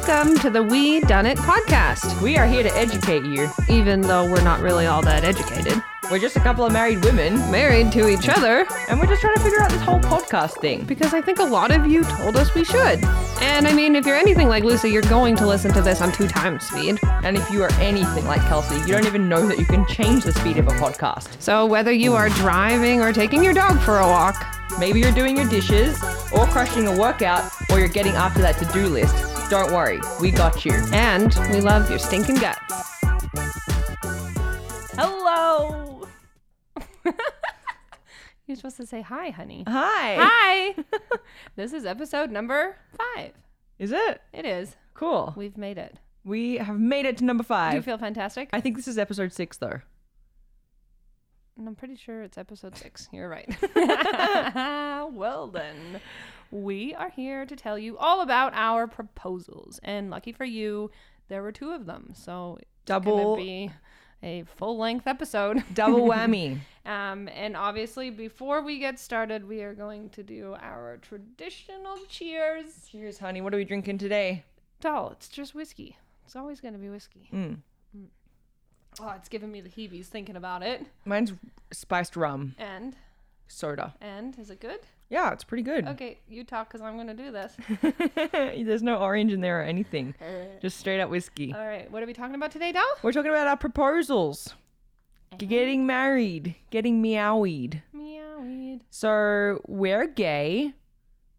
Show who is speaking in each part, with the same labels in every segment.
Speaker 1: Welcome to the We Done It podcast,
Speaker 2: We are here to educate you.
Speaker 1: even though we're not really all that educated.
Speaker 2: We're just a couple of married women,
Speaker 1: Married to each other,
Speaker 2: and we're just trying to figure out this whole podcast thing.
Speaker 1: because I think a lot of you told us we should. And I mean, if you're anything like Lucy, you're going to listen to this on two times speed.
Speaker 2: And if you are anything like Kelsey, you don't even know that you can change the speed of a podcast.
Speaker 1: So whether you are driving or taking your dog for a walk,
Speaker 2: Maybe you're doing your dishes, or crushing a workout, or you're getting after that to do list. Don't worry, we got you.
Speaker 1: and we love your stinking guts.
Speaker 2: Hello!
Speaker 1: You're supposed to say hi, honey.
Speaker 2: Hi!
Speaker 1: Hi! this is episode number five.
Speaker 2: Is it?
Speaker 1: It is.
Speaker 2: Cool.
Speaker 1: We've made it.
Speaker 2: We have made it to number five.
Speaker 1: Do you feel fantastic?
Speaker 2: I think this is episode six, though.
Speaker 1: And I'm pretty sure it's episode six. You're right. well, then, we are here to tell you all about our proposals. And lucky for you, there were two of them. So
Speaker 2: Double-
Speaker 1: be a full length episode.
Speaker 2: Double whammy.
Speaker 1: um, and obviously, before we get started, we are going to do our traditional cheers.
Speaker 2: Cheers, honey. What are we drinking today?
Speaker 1: Doll, it's just whiskey. It's always going to be whiskey.
Speaker 2: Mm.
Speaker 1: Oh, it's giving me the heebies thinking about it.
Speaker 2: Mine's spiced rum
Speaker 1: And,
Speaker 2: soda.
Speaker 1: and, is it good?
Speaker 2: Yeah, it's pretty good.
Speaker 1: Okay, you talk because I'm going to do this.
Speaker 2: There's no orange in there or anything. Just straight up whiskey.
Speaker 1: All right, what are we talking about today, Doll?
Speaker 2: We're talking about our proposals. Uh-huh. Getting married, getting meowied.
Speaker 1: Meowied.
Speaker 2: So we're gay.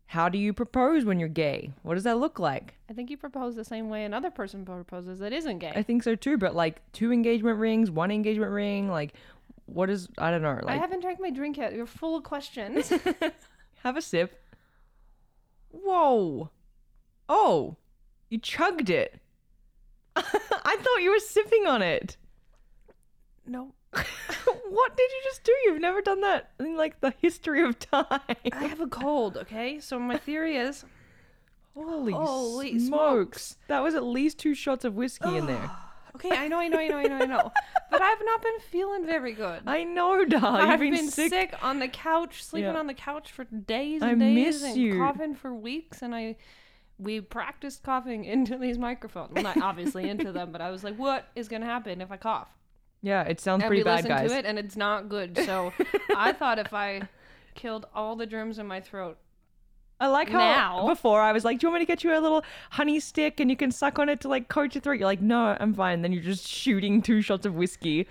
Speaker 2: How do you propose when you're gay? What does that look like?
Speaker 1: I think you propose the same way another person proposes that isn't gay.
Speaker 2: I think so too, but like two engagement rings, one engagement ring, like what is I don't know,
Speaker 1: I haven't drank my drink yet. You're full of questions.
Speaker 2: have a sip. Whoa. Oh. You chugged it. I thought you were sipping on it.
Speaker 1: no.
Speaker 2: what did you just do? You've never done that in like the history of time.
Speaker 1: I have a cold, okay? So my theory is
Speaker 2: Holy,
Speaker 1: Holy
Speaker 2: smokes. That was at least two shots of whiskey in there.
Speaker 1: Okay, I know, I know, I know, I know, I know. But I've not been feeling very good.
Speaker 2: I know, doll.
Speaker 1: I've
Speaker 2: been, sick.
Speaker 1: on the couch, sleeping
Speaker 2: Yeah.
Speaker 1: on the couch for days
Speaker 2: I
Speaker 1: and days
Speaker 2: miss
Speaker 1: and
Speaker 2: you.
Speaker 1: coughing for weeks and I we practiced coughing into these microphones. Well, not obviously into them, but I was like, what is going to happen if I cough?
Speaker 2: Yeah, it sounds
Speaker 1: and
Speaker 2: pretty
Speaker 1: we
Speaker 2: bad,
Speaker 1: listened
Speaker 2: guys.
Speaker 1: to it and it's not good. So I thought if I killed all the germs in my throat,
Speaker 2: I like how
Speaker 1: Now-
Speaker 2: before I was like, "Do you want me to get you a little honey stick and you can suck on it to like coat your throat?" You're like, "No, I'm fine." Then you're just shooting two shots of whiskey.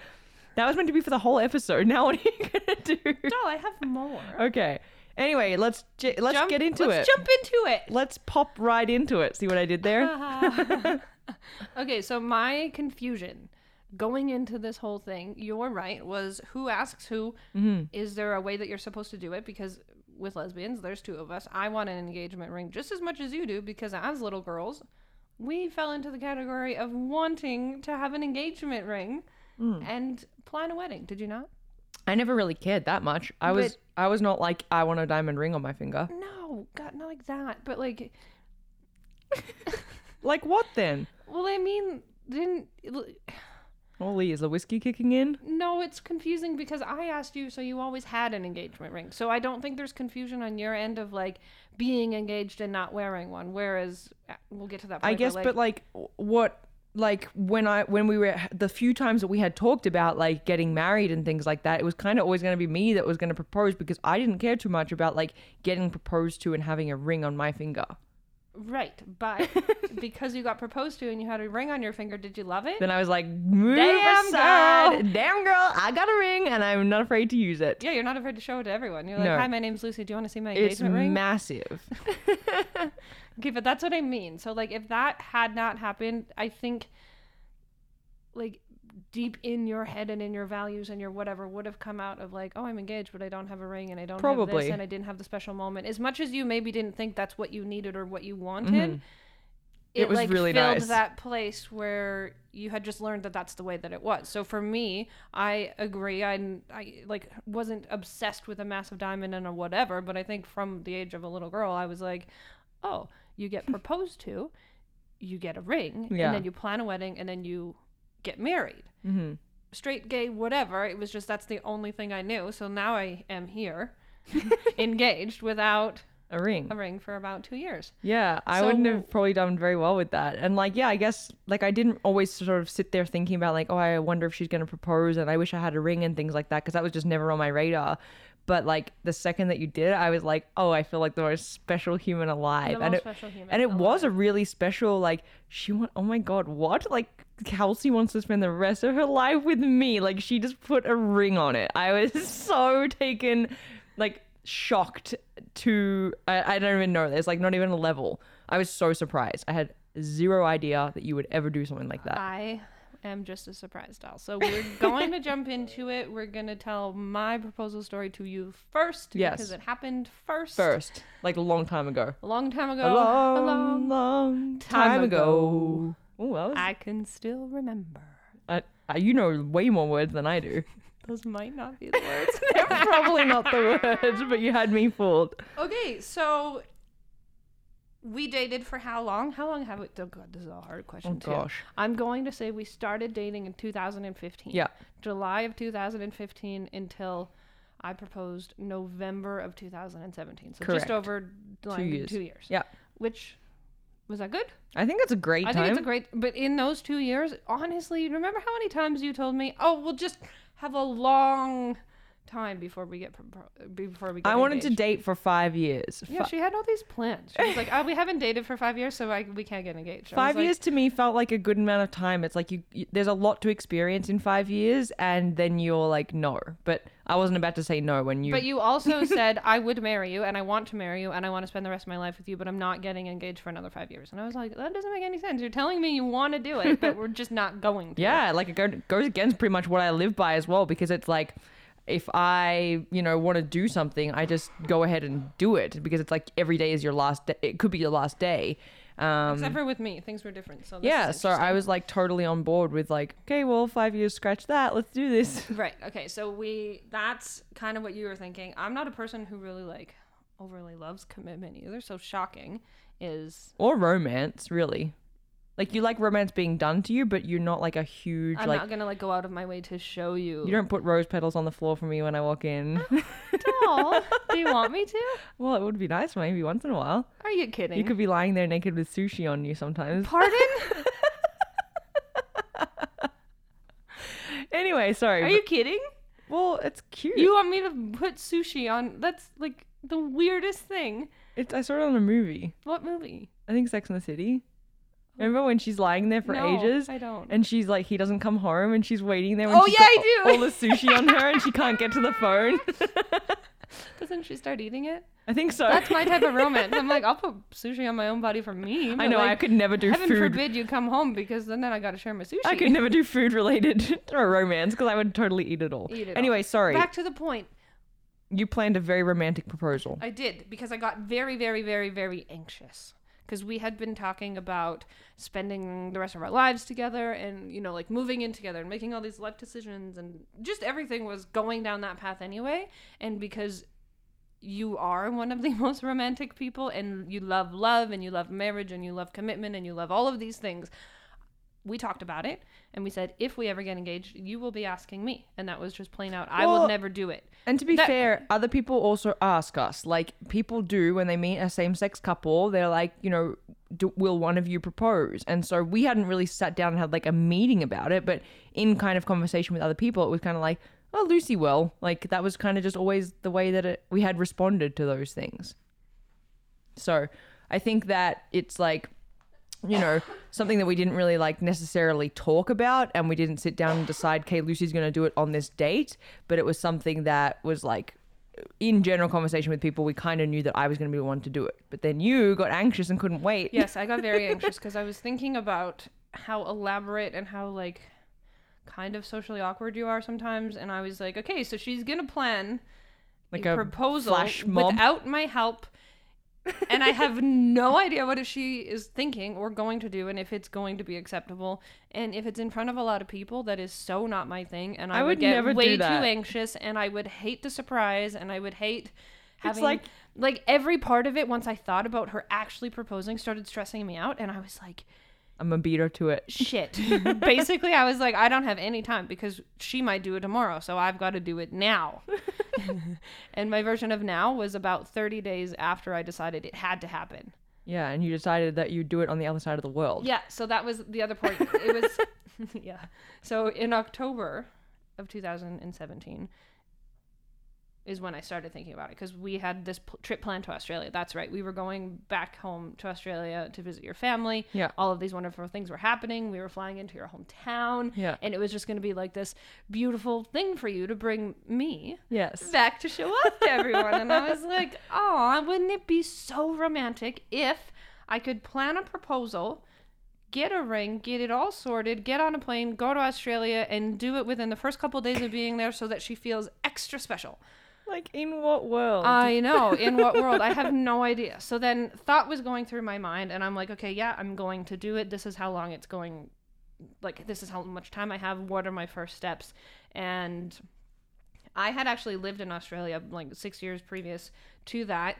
Speaker 2: That was meant to be for the whole episode. Now what are you gonna do?
Speaker 1: no, I have more.
Speaker 2: Okay. Anyway, let's j- let's
Speaker 1: Jump-
Speaker 2: get into it.
Speaker 1: let's jump into it.
Speaker 2: Let's pop right into it. See what I did there?
Speaker 1: okay, so my confusion going into this whole thing, you're right, was who asks who.
Speaker 2: Mm-hmm.
Speaker 1: Is there a way that you're supposed to do it? Because with lesbians, there's two of us. I want an engagement ring just as much as you do because as little girls, we fell into the category of wanting to have an engagement ring
Speaker 2: Mm.
Speaker 1: and plan a wedding. Did you not?
Speaker 2: I never really cared that much. I was I was not like I want a diamond ring on my finger.
Speaker 1: No, God, not like that. But like,
Speaker 2: Like what then?
Speaker 1: well, I mean, didn't.
Speaker 2: Holy, is the whiskey kicking in?
Speaker 1: No, it's confusing because I asked you, so you always had an engagement ring. So I don't think there's confusion on your end of like being engaged and not wearing one. Whereas uh, we'll get to that. Point,
Speaker 2: I guess, but like, what, like when I when we were the few times that we had talked about like getting married and things like that, it was kind of always going to be me that was going to propose because I didn't care too much about like getting proposed to and having a ring on my finger.
Speaker 1: Right, but because you got proposed to and you had a ring on your finger, did you love it?
Speaker 2: Then I was like, mmm,
Speaker 1: Damn, girl.
Speaker 2: damn girl, I got a ring and I'm not afraid to use it.
Speaker 1: yeah, you're not afraid to show it to everyone. You're like,
Speaker 2: No.
Speaker 1: "Hi, my name's Lucy. Do you want to see my
Speaker 2: It's
Speaker 1: engagement ring?"
Speaker 2: massive.
Speaker 1: Okay, but that's what I mean. So like if that had not happened, I think like deep in your head and in your values and your whatever would have come out of like, oh, I'm engaged, but I don't have a ring and I don't have
Speaker 2: Probably.
Speaker 1: this and I didn't have the special moment. As much as you maybe didn't think that's what you needed or what you wanted,
Speaker 2: Mhm. It was
Speaker 1: like
Speaker 2: really
Speaker 1: filled
Speaker 2: nice.
Speaker 1: that place where you had just learned that that's the way that it was. So for me, I agree. I I like wasn't obsessed with a massive diamond and a whatever, but I think from the age of a little girl, I was like, oh, you get proposed to, you get a ring,
Speaker 2: Yeah.
Speaker 1: and then you plan a wedding, and then you get married.
Speaker 2: hmm
Speaker 1: Straight, gay, whatever. It was just that's the only thing I knew. So now I am here, engaged without
Speaker 2: A ring.
Speaker 1: a ring for about two years.
Speaker 2: Yeah, I
Speaker 1: So-
Speaker 2: wouldn't have probably done very well with that. And like, yeah, I guess like I didn't always sort of sit there thinking about like, oh, I wonder if she's going to propose and I wish I had a ring and things like that because that was just never on my radar. But like the second that you did I was like, oh, I feel like the most special human alive. And it,
Speaker 1: special human
Speaker 2: and it was a really special like she went, oh my god, what? Like Kelsey wants to spend the rest of her life with me. Like she just put a ring on it. I was so taken, like shocked to I, I don't even know. There's like not even a level. I was so surprised. I had zero idea that you would ever do something like that.
Speaker 1: I am just a surprise doll. So we're going to jump into it. We're going to tell my proposal story to you first.
Speaker 2: Yes.
Speaker 1: Because it happened first.
Speaker 2: First, like a long time ago.
Speaker 1: A long time ago.
Speaker 2: A long,
Speaker 1: a long-
Speaker 2: long
Speaker 1: time
Speaker 2: time
Speaker 1: ago.
Speaker 2: ago. Oh, that was,
Speaker 1: I can still remember.
Speaker 2: I, I, you know way more words than I do.
Speaker 1: Those might not be the words.
Speaker 2: They're probably not the words, but you had me fooled.
Speaker 1: okay, so we dated for how long? How long have we? Oh God, this is a hard question.
Speaker 2: Oh
Speaker 1: too.
Speaker 2: gosh.
Speaker 1: I'm going to say we started dating in 2015.
Speaker 2: Yeah.
Speaker 1: July of 2015 until I proposed November of 2017. So
Speaker 2: Correct.
Speaker 1: just over like,
Speaker 2: years.
Speaker 1: Two years.
Speaker 2: Yeah.
Speaker 1: Which was that good?
Speaker 2: I think that's a great time.
Speaker 1: I
Speaker 2: time.
Speaker 1: think it's a great. But in those two years, honestly, remember how many times you told me, "Oh, we'll just have a long time before we get before we get."
Speaker 2: I wanted to date for five years.
Speaker 1: Yeah,
Speaker 2: Fi-
Speaker 1: she had all these plans. She was like, "Oh, we haven't dated for five years, so I, we can't get engaged." I
Speaker 2: five
Speaker 1: like,
Speaker 2: years to me felt like a good amount of time. It's like you, you, there's a lot to experience in five years, and then you're like, no. But I wasn't about to say no when you.
Speaker 1: But you also said I would marry you and I want to marry you and I want to spend the rest of my life with you, but I'm not getting engaged for another five years. And I was like, that doesn't make any sense. You're telling me you want to do it, but we're just not going to.
Speaker 2: yeah, like it goes against pretty much what I live by as well, because it's like. If I, you know, want to do something, I just go ahead and do it because it's like every day is your last day. It could be your last day. Um,
Speaker 1: Except for with me, things were different. So
Speaker 2: yeah, so I was like totally on board with like, okay, well, five years, scratch that. Let's do this.
Speaker 1: right. Okay, so we that's kind of what you were thinking. I'm not a person who really like overly loves commitment either. So shocking is
Speaker 2: Or romance, really. Like you like romance being done to you, but you're not like a huge
Speaker 1: I'm
Speaker 2: like.
Speaker 1: not gonna like go out of my way to show you.
Speaker 2: You don't put rose petals on the floor for me when I walk in.
Speaker 1: Oh, Aw, do you want me to?
Speaker 2: well, it would be nice maybe once in a while.
Speaker 1: Are you kidding?
Speaker 2: You could be lying there naked with sushi on you sometimes.
Speaker 1: Pardon?
Speaker 2: Anyway, sorry.
Speaker 1: Are you kidding?
Speaker 2: well, it's cute.
Speaker 1: You want me to put sushi on? That's like the weirdest thing.
Speaker 2: It's, I saw it on a movie.
Speaker 1: What movie?
Speaker 2: I think Sex and the City. Remember when she's lying there for
Speaker 1: No,
Speaker 2: ages?
Speaker 1: I don't.
Speaker 2: And she's like, he doesn't come home, and she's waiting there.
Speaker 1: Oh, yeah, I do.
Speaker 2: All the sushi on her, and she can't get to the phone.
Speaker 1: Doesn't she start eating it?
Speaker 2: I think so.
Speaker 1: That's my type of romance. I'm like, I'll put sushi on my own body for me.
Speaker 2: I know. I could never do
Speaker 1: Heaven
Speaker 2: food.
Speaker 1: forbid you come home because then, then I got to share my sushi.
Speaker 2: I could never do food related or romance because I would totally eat it all.
Speaker 1: Eat it all.
Speaker 2: anyway, sorry.
Speaker 1: Back to the point.
Speaker 2: You planned a very romantic proposal.
Speaker 1: I did because I got very, very, very, very anxious because we had been talking about spending the rest of our lives together and you know like moving in together and making all these life decisions and just everything was going down that path anyway. And because you are one of the most romantic people and you love love and you love marriage and you love commitment and you love all of these things we talked about it and we said if we ever get engaged you will be asking me and that was just plain out i will
Speaker 2: Well,
Speaker 1: never do it
Speaker 2: And to be
Speaker 1: That-
Speaker 2: fair, other people also ask us. Like people do when they meet a same-sex couple, they're like, you know, do, will one of you propose? And so we hadn't really sat down and had like a meeting about it, but in kind of conversation with other people, it was kind of like, oh, Lucy will. Like that was kind of just always the way that it, we had responded to those things. So I think that it's like you know, something that we didn't really like necessarily talk about and we didn't sit down and decide, okay, Lucy's going to do it on this date, but it was something that was like in general conversation with people, we kind of knew that I was going to be the one to do it. But then you got anxious and couldn't wait.
Speaker 1: Yes, I got very anxious because I was thinking about how elaborate and how like kind of socially awkward you are sometimes, and I was like, okay, so she's gonna plan
Speaker 2: like
Speaker 1: a,
Speaker 2: a
Speaker 1: proposal without my help, and I have no idea what she is thinking or going to do, and if it's going to be acceptable, and if it's in front of a lot of people, that is so not my thing, and I,
Speaker 2: I
Speaker 1: would,
Speaker 2: would
Speaker 1: get
Speaker 2: never
Speaker 1: way too anxious, and I would hate the surprise, and I would hate. Having,
Speaker 2: like-
Speaker 1: like every part of it once i thought about her actually proposing started stressing me out. And i was like
Speaker 2: I'm a beater to it.
Speaker 1: shit basically i was like i don't have any time because she might do it tomorrow so i've got to do it now and my version of now was about 30 days after I decided it had to happen.
Speaker 2: Yeah, and you decided that you'd do it on the other side of the world.
Speaker 1: Yeah, so that was the other part. It was, yeah. So in October of 2017 is when I started thinking about it because we had this pl- trip planned to Australia. That's right. We were going back home to Australia to visit your family.
Speaker 2: Yeah.
Speaker 1: All of these wonderful things were happening. We were flying into your hometown.
Speaker 2: Yeah.
Speaker 1: And it was just going to be like this beautiful thing for you to bring me
Speaker 2: Yes.
Speaker 1: back to show off to everyone. and I was like, oh, wouldn't it be so romantic if I could plan a proposal, get a ring, get it all sorted, get on a plane, go to Australia, and do it within the first couple of days of being there so that she feels extra special.
Speaker 2: Like in what world?
Speaker 1: I know. In what world? I have no idea. So then thought was going through my mind, and I'm like, okay, yeah, I'm going to do it. This is how long it's going. Like, this is how much time I have. What are my first steps? And I had actually lived in Australia like six years previous to that.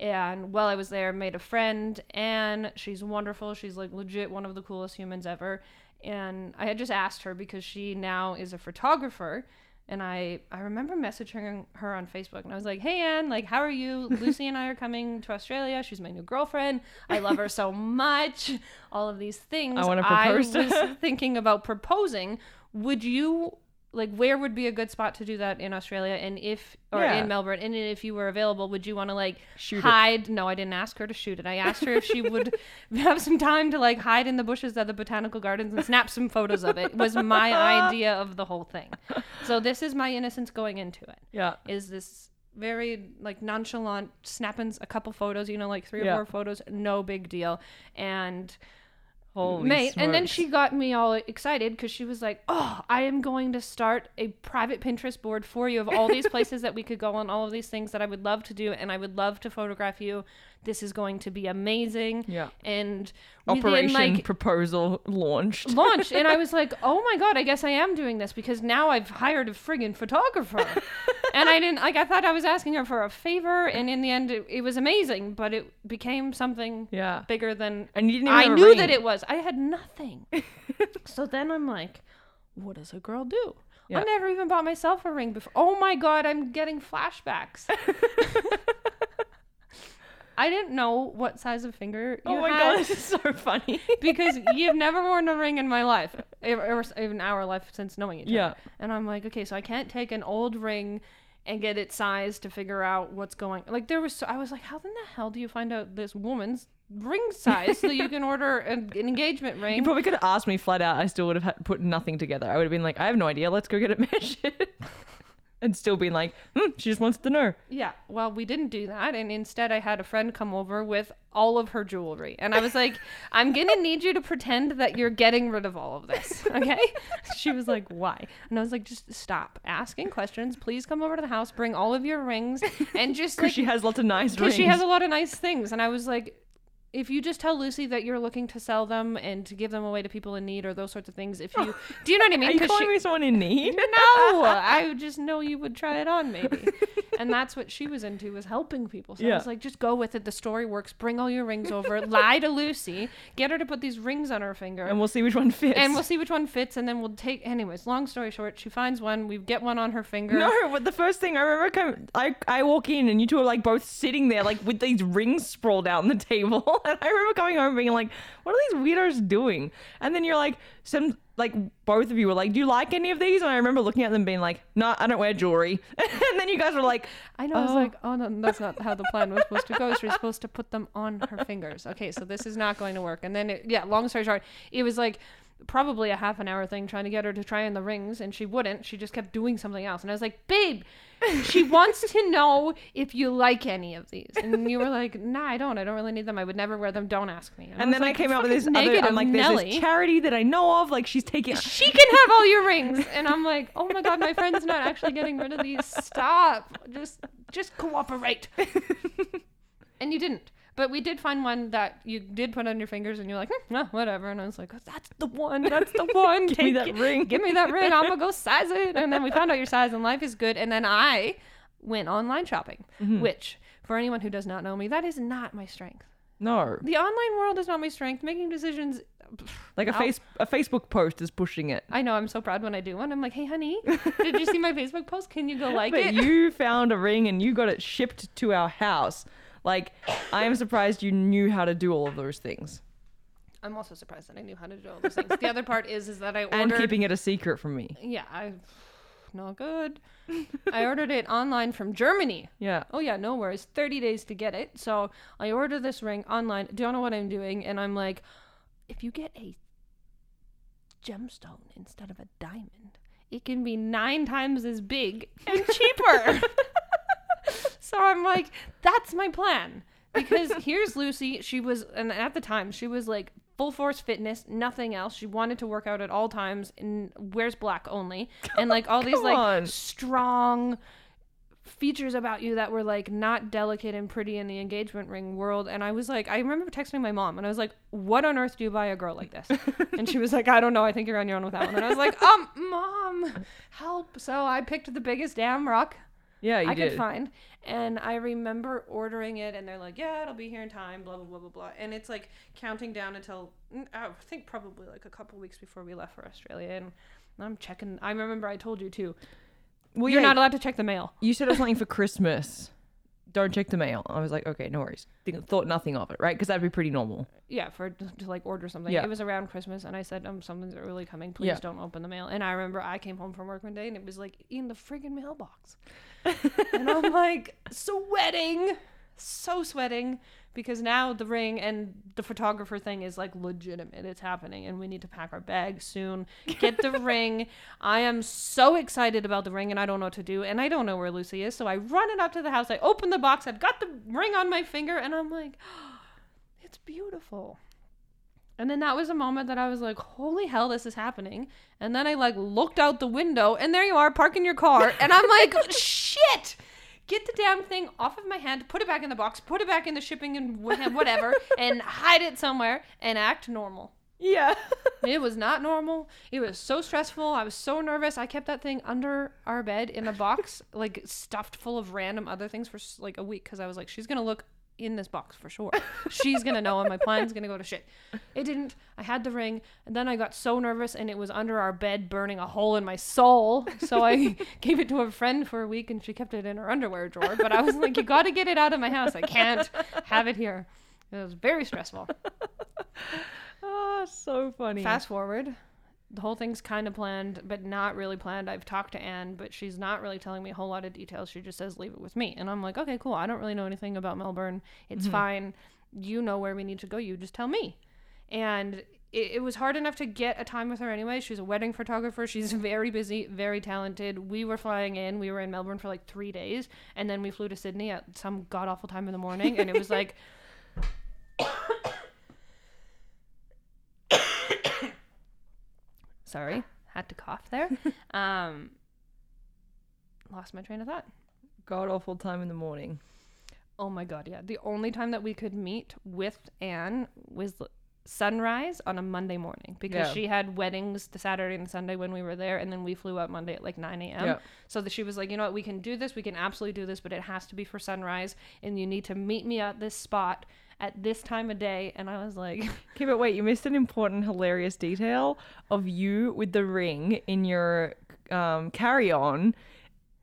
Speaker 1: And while I was there, made a friend, and she's wonderful. She's like legit one of the coolest humans ever. And I had just asked her because she now is a photographer. And I, I remember messaging her on Facebook, and I was like, "Hey Anne, like, how are you? Lucy and I are coming to Australia. She's my new girlfriend. I love her so much. All of these things.
Speaker 2: I wanna propose
Speaker 1: I was thinking about proposing. Would you like where would be a good spot to do that in Australia and if or
Speaker 2: Yeah.
Speaker 1: in Melbourne and if you were available would you want to like
Speaker 2: Shoot it.
Speaker 1: hide no I didn't ask her to shoot it I asked her if she would have some time to like hide in the bushes at the botanical gardens and snap some photos of it was my idea of the whole thing so this is my innocence going into it
Speaker 2: yeah.
Speaker 1: is this very like nonchalant snapping a couple photos you know like three or
Speaker 2: Yeah.
Speaker 1: four photos no big deal and
Speaker 2: Holy
Speaker 1: mate and then she got me all excited because she was like oh i am going to start a private pinterest board for you of all these places that we could go on all of these things that i would love to do and i would love to photograph you this is going to be amazing
Speaker 2: Yeah.
Speaker 1: and
Speaker 2: Operation
Speaker 1: within like
Speaker 2: proposal launched.
Speaker 1: launched and i was like oh my god i guess i am doing this because now i've hired a friggin' photographer and i didn't like i thought i was asking her for a favor and in the end it, it was amazing but it became something
Speaker 2: Yeah.
Speaker 1: bigger than
Speaker 2: And you didn't
Speaker 1: I knew
Speaker 2: ring.
Speaker 1: that it was. I had nothing. so then I'm like, what does a girl do?
Speaker 2: Yeah.
Speaker 1: I never even bought myself a ring before. Oh my god, I'm getting flashbacks. I didn't know what size of finger oh you
Speaker 2: Oh my
Speaker 1: had
Speaker 2: god, this is so funny.
Speaker 1: because you've never worn a ring in my life, or, even our life since knowing each other. Yeah. And I'm like, okay, so I can't take an old ring and get its size to figure out what's going. Like there was, so, I was like, how in the hell do you find out this woman's ring size so you can order an, an engagement ring?
Speaker 2: You probably could have asked me flat out. I still would have put nothing together. I would have been like, I have no idea. Let's go get it measured. And still being like, hmm, she just wants to know.
Speaker 1: Yeah, well, we didn't do that, and instead, I had a friend come over with all of her jewelry, and I was like, "I'm gonna need you to pretend that you're getting rid of all of this, okay?" She was like, "Why?" And I was like, "Just stop asking questions. Please come over to the house, bring all of your rings, and just
Speaker 2: Because
Speaker 1: like
Speaker 2: she has lots of nice
Speaker 1: because
Speaker 2: rings.
Speaker 1: she has a lot of nice things." And I was like. If you just tell Lucy that you're looking to sell them and to give them away to people in need or those sorts of things, if you do you know what I mean?
Speaker 2: Are you calling
Speaker 1: she-
Speaker 2: me someone in need?
Speaker 1: no, I just know you would try it on maybe. and that's what she was into was helping people. So I
Speaker 2: Yeah.
Speaker 1: was like, just go with it. The story works. Bring all your rings over. lie to Lucy. Get her to put these rings on her finger.
Speaker 2: and we'll see which one fits.
Speaker 1: and we'll see which one fits, and then we'll take. Anyways, long story short, she finds one. We get one on her finger.
Speaker 2: No, but the first thing I remember, come, I I walk in and you two are like both sitting there like with these rings sprawled out on the table, and I remember coming home being like, "What are these weirdos doing?" And then you're like, some like both of you were like, "Do you like any of these?" And I remember looking at them being like, "No, I don't wear jewelry." and then you guys were like,
Speaker 1: I know. I was
Speaker 2: Oh.
Speaker 1: like, oh no, that's not how the plan was supposed to go. She was supposed to put them on her fingers. Okay, so this is not going to work. And then, it, yeah, long story short, it was like probably a half an hour thing trying to get her to try on the rings, and she wouldn't. She just kept doing something else. And I was like, babe, she wants to know if you like any of these. And you were like, nah, I don't. I don't really need them. I would never wear them. Don't ask me.
Speaker 2: and
Speaker 1: was
Speaker 2: then I came out with this
Speaker 1: "Fucking
Speaker 2: other. I'm like, there's
Speaker 1: Nelly."
Speaker 2: this charity that I know of. Like she's taking.
Speaker 1: she can have all your rings and i'm like oh my god my friend's not actually getting rid of these stop just just cooperate and you didn't but we did find one that you did put on your fingers and you're like hmm, nah, whatever and i was like that's the one that's the one
Speaker 2: Give me that ring.
Speaker 1: give me that ring i'm gonna go size it and then we found out your size and life is good and then i went online shopping
Speaker 2: Mm-hmm.
Speaker 1: which for anyone who does not know me that is not my strength
Speaker 2: No.
Speaker 1: the online world is not my strength. Making decisions
Speaker 2: Like a
Speaker 1: Now-
Speaker 2: face a Facebook post is pushing it.
Speaker 1: I know I'm so proud when I do one. I'm like, hey, honey, did you see my Facebook post? Can you go like
Speaker 2: but
Speaker 1: it?
Speaker 2: you found a ring and you got it shipped to our house. Like, I am surprised you knew how to do all of those things.
Speaker 1: I'm also surprised that I knew how to do all those things. the other part is is that I ordered.
Speaker 2: And keeping it a secret from me.
Speaker 1: Yeah, I. Not good. I ordered it online from Germany.
Speaker 2: Yeah.
Speaker 1: Oh yeah, no worries. 30 days to get it. So I ordered this ring online. Don't know what I'm doing, and I'm like, if you get a gemstone instead of a diamond, it can be nine times as big and cheaper. so I'm like, that's my plan. Because here's Lucy. She was, and at the time, she was like full force fitness, nothing else. She wanted to work out at all times and wears black only. And like all these like
Speaker 2: on.
Speaker 1: strong features about you that were like not delicate and pretty in the engagement ring world and i was like i remember texting my mom and i was like what on earth do you buy a girl like this and she was like i don't know i think you're on your own with that one and i was like um mom help so i picked the biggest damn rock
Speaker 2: Yeah, you
Speaker 1: i
Speaker 2: did.
Speaker 1: could find. And i remember ordering it and they're like yeah it'll be here in time blah blah blah blah blah. And it's like counting down until i think probably like a couple weeks before we left for australia and i'm checking. I remember i told you too.
Speaker 2: Well,
Speaker 1: you're
Speaker 2: yeah,
Speaker 1: not allowed to check the mail.
Speaker 2: You said it was something for Christmas. Don't check the mail. I was like, okay, no worries. Think, thought nothing of it, right? Because that'd be pretty normal.
Speaker 1: yeah for to, to like order something
Speaker 2: Yeah.
Speaker 1: it was around christmas and i said um something's really coming please
Speaker 2: Yeah.
Speaker 1: don't open the mail and i remember i came home from work one day and it was like in the friggin mailbox and i'm like sweating so sweating because now the ring and the photographer thing is like legitimate it's happening and we need to pack our bags soon get the ring i am so excited about the ring and i don't know what to do and i don't know where lucy is so i run it up to the house i open the box i've got the ring on my finger and i'm like it's beautiful. And then that was a moment that I was like, holy hell, this is happening. And then I like looked out the window and there you are parking your car. And I'm like, shit, get the damn thing off of my hand, put it back in the box, put it back in the shipping and whatever, and hide it somewhere and act normal.
Speaker 2: Yeah.
Speaker 1: It was not normal. It was so stressful. I was so nervous. I kept that thing under our bed in a box, like stuffed full of random other things for like a week because I was like, she's gonna look in this box for sure. She's gonna know, and my plan's gonna go to shit. It didn't. I had the ring, and then I got so nervous, and it was under our bed, burning a hole in my soul. So I gave it to a friend for a week, and she kept it in her underwear drawer. But I was like, you got to get it out of my house. I can't have it here. It was very stressful.
Speaker 2: oh, so funny.
Speaker 1: Fast forward, the whole thing's kind of planned, but not really planned. I've talked to Anne, but she's not really telling me a whole lot of details. She just says, leave it with me. And I'm like, okay, cool. I don't really know anything about Melbourne. It's fine. You know where we need to go. You just tell me. And it, it was hard enough to get a time with her anyway. She's a wedding photographer. She's very busy, very talented. We were flying in. We were in Melbourne for like three days. And then we flew to Sydney at some god awful time in the morning. And it was like, sorry had to cough there um lost my train of thought
Speaker 2: God awful time in the morning.
Speaker 1: oh my god yeah the only time that we could meet with anne was sunrise on a monday morning because
Speaker 2: Yeah.
Speaker 1: she had weddings the saturday and the sunday when we were there and then we flew out monday at like 9 a.m
Speaker 2: Yeah.
Speaker 1: so that she was like you know what we can do this we can absolutely do this but it has to be for sunrise and you need to meet me at this spot at this time of day and i was like
Speaker 2: Okay, but wait, you missed an important, hilarious detail of you with the ring in your um, carry-on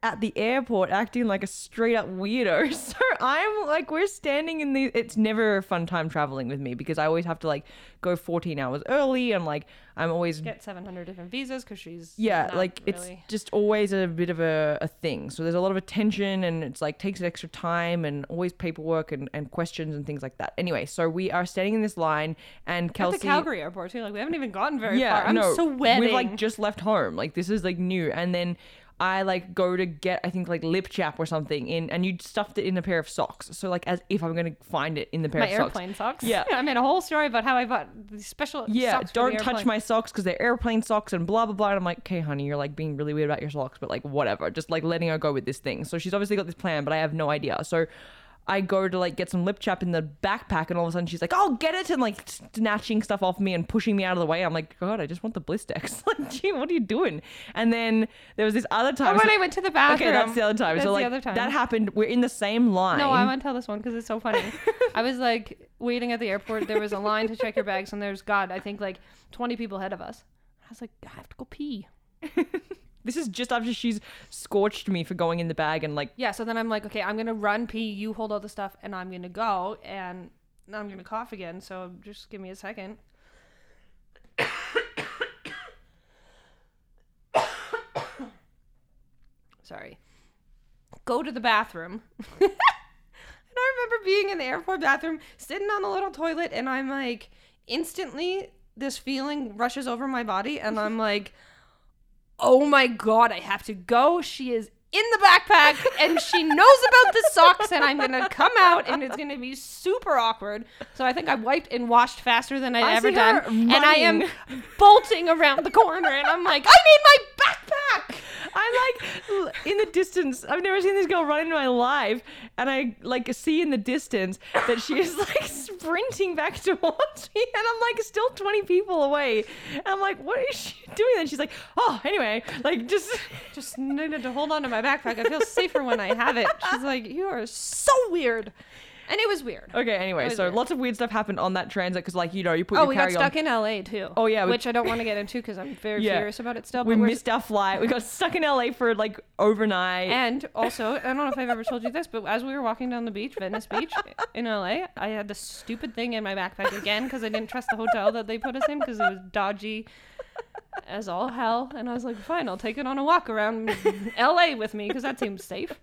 Speaker 2: at the airport, acting like a straight-up weirdo. So I'm like, we're standing in the. It's never a fun time traveling with me because I always have to like go 14 hours early. and like, I'm always
Speaker 1: get 700 different visas because she's
Speaker 2: yeah like it's just always a bit of a, a thing so there's a lot of attention and it's like takes extra time and always paperwork and, and questions and things like that anyway so we are standing in this line and kelsey
Speaker 1: At the Calgary airport too. Like we haven't even gotten very
Speaker 2: yeah
Speaker 1: far. I'm
Speaker 2: no
Speaker 1: sweating.
Speaker 2: we've like just left home like this is like new and then I like go to get I think like lip chap or something in and you stuffed it in a pair of socks so like as if I'm gonna find it in the pair
Speaker 1: my
Speaker 2: of socks
Speaker 1: airplane socks.
Speaker 2: Yeah.
Speaker 1: I made a whole story about how I bought special
Speaker 2: yeah,
Speaker 1: socks for the
Speaker 2: don't touch my socks because they're airplane socks and blah blah blah. And I'm like, okay, honey, you're like being really weird about your socks, but like whatever, just like letting her go with this thing. So she's obviously got this plan, but I have no idea. So I go to like get some lip chap in the backpack, and all of a sudden she's like, "Oh, get it!" and like snatching stuff off me and pushing me out of the way. I'm like, God, I just want the Blistex. like, gee, what are you doing? And then there was this other time.
Speaker 1: Oh, when
Speaker 2: so-
Speaker 1: I went to the bathroom.
Speaker 2: okay, that's the other time.
Speaker 1: That's
Speaker 2: so
Speaker 1: the
Speaker 2: like
Speaker 1: other time.
Speaker 2: that happened. We're in the same line.
Speaker 1: No, I want to tell this one because it's so funny. I was like waiting at the airport. There was a line to check your bags, and there's God, I think like 20 people ahead of us. I was like, I have to go pee.
Speaker 2: This is just after she's scorched me for going in the bag and like
Speaker 1: Yeah, so then I'm like, okay, I'm gonna run pee. You hold all the stuff, and I'm gonna go, and I'm gonna cough again. So just give me a second. Sorry. Go to the bathroom. and I remember being in the airport bathroom, sitting on the little toilet, and I'm like, instantly, this feeling rushes over my body, and I'm like, oh my god, I have to go. She is in the backpack and she knows about the socks and I'm gonna come out and it's gonna be super awkward. So I think I wiped and washed faster than I'd
Speaker 2: I
Speaker 1: ever done.
Speaker 2: her
Speaker 1: And I am bolting around the corner and I'm like, I need my backpack.
Speaker 2: I'm like in the distance. I've never seen this girl run in my life, and I like see in the distance that she is like sprinting back towards me, and I'm like still 20 people away. And I'm like, what is she doing? And she's like, oh, anyway, like just
Speaker 1: Just needed to hold on to my backpack. I feel safer when I have it. She's like, You are so weird. And it was weird.
Speaker 2: okay. Anyway, so
Speaker 1: weird.
Speaker 2: lots of weird stuff happened on that transit because, like, you know, you put the.
Speaker 1: Oh,
Speaker 2: your
Speaker 1: we got
Speaker 2: carry on.
Speaker 1: stuck in LA too.
Speaker 2: Oh, yeah, we-
Speaker 1: which I don't want to get into because I'm very
Speaker 2: Yeah.
Speaker 1: curious about it still.
Speaker 2: we missed our flight. We got stuck in LA for like overnight.
Speaker 1: And also, I don't know if I've ever told you this, but as we were walking down the beach, Venice Beach in LA, I had this stupid thing in my backpack again because I didn't trust the hotel that they put us in because it was dodgy as all hell. And I was like, fine, I'll take it on a walk around LA with me because that seems safe.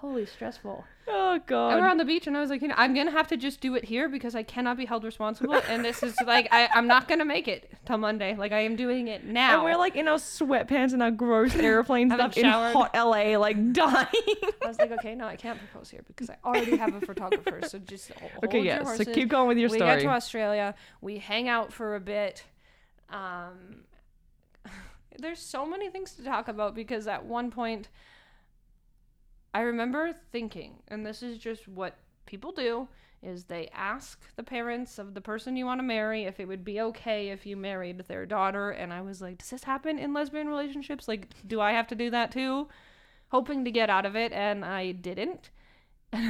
Speaker 1: Holy stressful.
Speaker 2: oh god.
Speaker 1: And we're on the beach, and I was like, you know, I'm gonna have to just do it here because I cannot be held responsible. And this is like, I, I'm not gonna make it till Monday. Like I am doing it now.
Speaker 2: and we're like in our sweatpants and our gross airplane stuff in
Speaker 1: showered.
Speaker 2: hot LA, like dying.
Speaker 1: I was like, okay, no, I can't propose here because I already have a photographer. So just hold
Speaker 2: okay, yeah. So keep going with your
Speaker 1: we
Speaker 2: story.
Speaker 1: get to Australia. We hang out for a bit. Um, there's so many things to talk about because at one point, I remember thinking, and this is just what people do, is they ask the parents of the person you want to marry if it would be okay if you married their daughter. And I was like, does this happen in lesbian relationships? Like, do I have to do that too? Hoping to get out of it, and I didn't.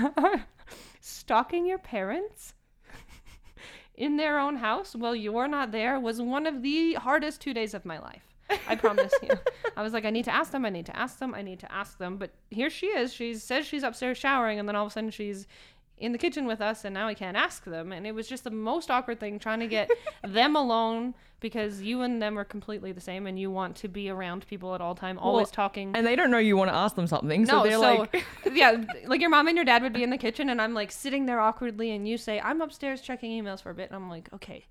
Speaker 1: Stalking your parents in their own house while you're not there was one of the hardest two days of my life. I promise you. I was like, I need to ask them. I need to ask them. I need to ask them. But here she is. She says she's upstairs showering, and then all of a sudden she's in the kitchen with us, and now I can't ask them. And it was just the most awkward thing trying to get them alone because you and them are completely the same, and you want to be around people at all time, always
Speaker 2: Well,
Speaker 1: talking.
Speaker 2: and they don't know you want to ask them something, so
Speaker 1: No,
Speaker 2: they're
Speaker 1: so
Speaker 2: like,
Speaker 1: yeah, like your mom and your dad would be in the kitchen, and I'm like sitting there awkwardly, and you say, "I'm upstairs checking emails for a bit," and I'm like, "Okay,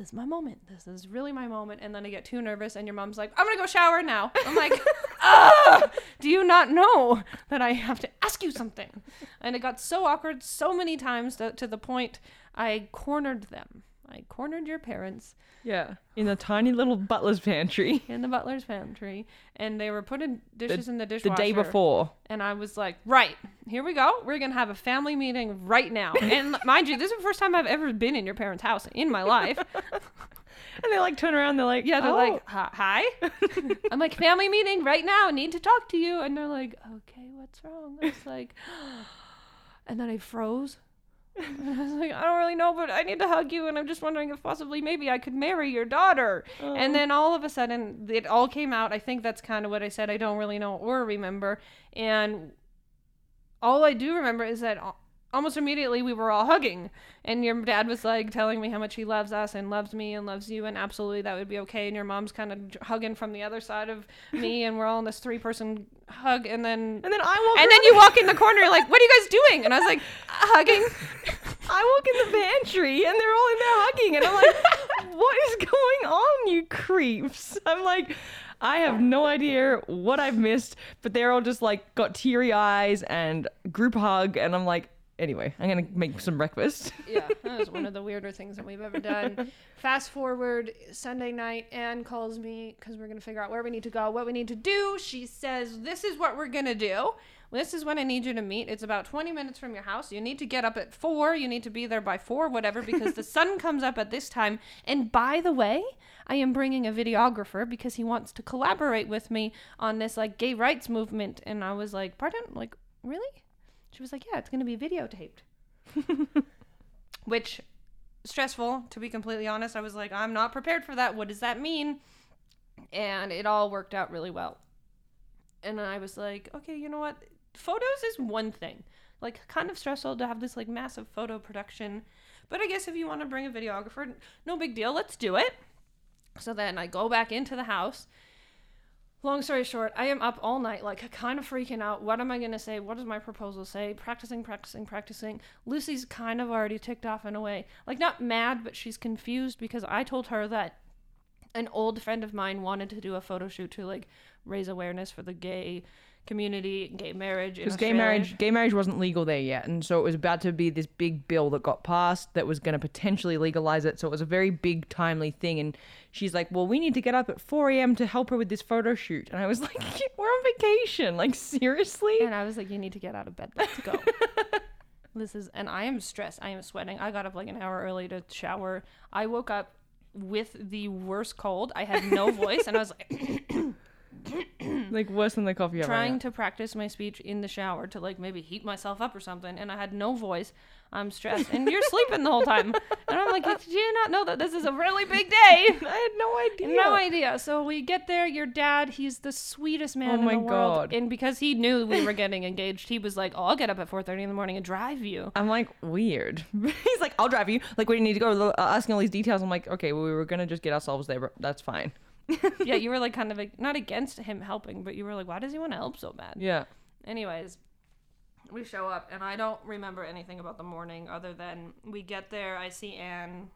Speaker 1: this is my moment. This is really my moment." And then I get too nervous, and your mom's like, "I'm gonna go shower now." I'm like, "Ah, do you not know that I have to ask you something?" And it got so awkward so many times that to the point I cornered them. I cornered your parents
Speaker 2: yeah, in a tiny little butler's pantry
Speaker 1: in the butler's pantry, and they were putting dishes in the dishwasher the
Speaker 2: day before.
Speaker 1: And I was like, right, here we go. We're going to have a family meeting right now. And mind you, this is the first time I've ever been in your parents' house in my life.
Speaker 2: And they like turn around, they're like,
Speaker 1: Yeah, they're
Speaker 2: "Oh."
Speaker 1: like, "Hi." hi? I'm like, family meeting right now. Need to talk to you. And they're like, okay, what's wrong? I was like, and then I froze. I was like, I don't really know, but I need to hug you. And I'm just wondering if possibly maybe I could marry your daughter.
Speaker 2: Oh.
Speaker 1: And then all of a sudden, it all came out. I think that's kind of what I said. I don't really know or remember. And all I do remember is that almost immediately we were all hugging. And your dad was like telling me how much he loves us and loves me and loves you. And absolutely that would be okay. And your mom's kind of hugging from the other side of me. And we're all in this three person hug. And then.
Speaker 2: and then I walk,
Speaker 1: And then you walk in the corner, like, what are you guys doing? And I was like, hugging.
Speaker 2: I walk in the pantry, and they're all in there hugging, and I'm like, what is going on, you creeps? I'm like. I have no idea what I've missed, but they're all just like got teary eyes and group hug, and I'm like, anyway, I'm gonna make some breakfast.
Speaker 1: yeah, that was one of the weirder things that we've ever done. Fast forward Sunday night, Anne calls me because we're gonna figure out where we need to go, what we need to do. She says, "This is what we're gonna do. This is when I need you to meet. It's about 20 minutes from your house. You need to get up at four. You need to be there by four, whatever, because the sun comes up at this time. And by the way." I am bringing a videographer because he wants to collaborate with me on this like gay rights movement. And I was like, pardon? Like, really? She was like, yeah, it's going to be videotaped. Which, stressful, to be completely honest. I was like, I'm not prepared for that. What does that mean? And it all worked out really well. And I was like, okay, you know what? Photos is one thing. Like, kind of stressful to have this like massive photo production. But I guess if you want to bring a videographer, no big deal. Let's do it. So then I go back into the house. Long story short, I am up all night, like kind of freaking out. What am I going to say? What does my proposal say? Practicing, practicing, practicing. Lucy's kind of already ticked off in a way. Like, not mad, but she's confused because I told her that an old friend of mine wanted to do a photo shoot to like raise awareness for the gay community, gay marriage.
Speaker 2: Because gay marriage, gay marriage wasn't legal there yet, and so it was about to be this big bill that got passed that was going to potentially legalize it. So it was a very big, timely thing. And she's like, "Well, we need to get up at 4 a.m. to help her with this photo shoot." And I was like, "We're on vacation, like seriously."
Speaker 1: And I was like, "You need to get out of bed. Let's go." this is, and I am stressed. I am sweating. I got up like an hour early to shower. I woke up with the worst cold. I had no voice, and I was like.
Speaker 2: like worse than the coffee.
Speaker 1: Trying to practice my speech in the shower to like maybe heat myself up or something, and I had no voice. I'm stressed, and you're sleeping the whole time. And I'm like, did you not know that this is a really big day?
Speaker 2: I had no idea.
Speaker 1: No idea. So we get there. Your dad, he's the sweetest man
Speaker 2: Oh my
Speaker 1: in the world,
Speaker 2: God.
Speaker 1: and because he knew we were getting engaged, he was like, "Oh, I'll get up at 4:30 in the morning and drive you."
Speaker 2: I'm like weird. He's like, I'll drive you. Like, we need to go. Uh, asking all these details. I'm like, okay, well, we were gonna just get ourselves there, but that's fine.
Speaker 1: yeah, you were like kind of like not against him helping, but you were like, "Why does he want to help so bad?"
Speaker 2: Yeah.
Speaker 1: Anyways, we show up, and I don't remember anything about the morning other than we get there. I see Anne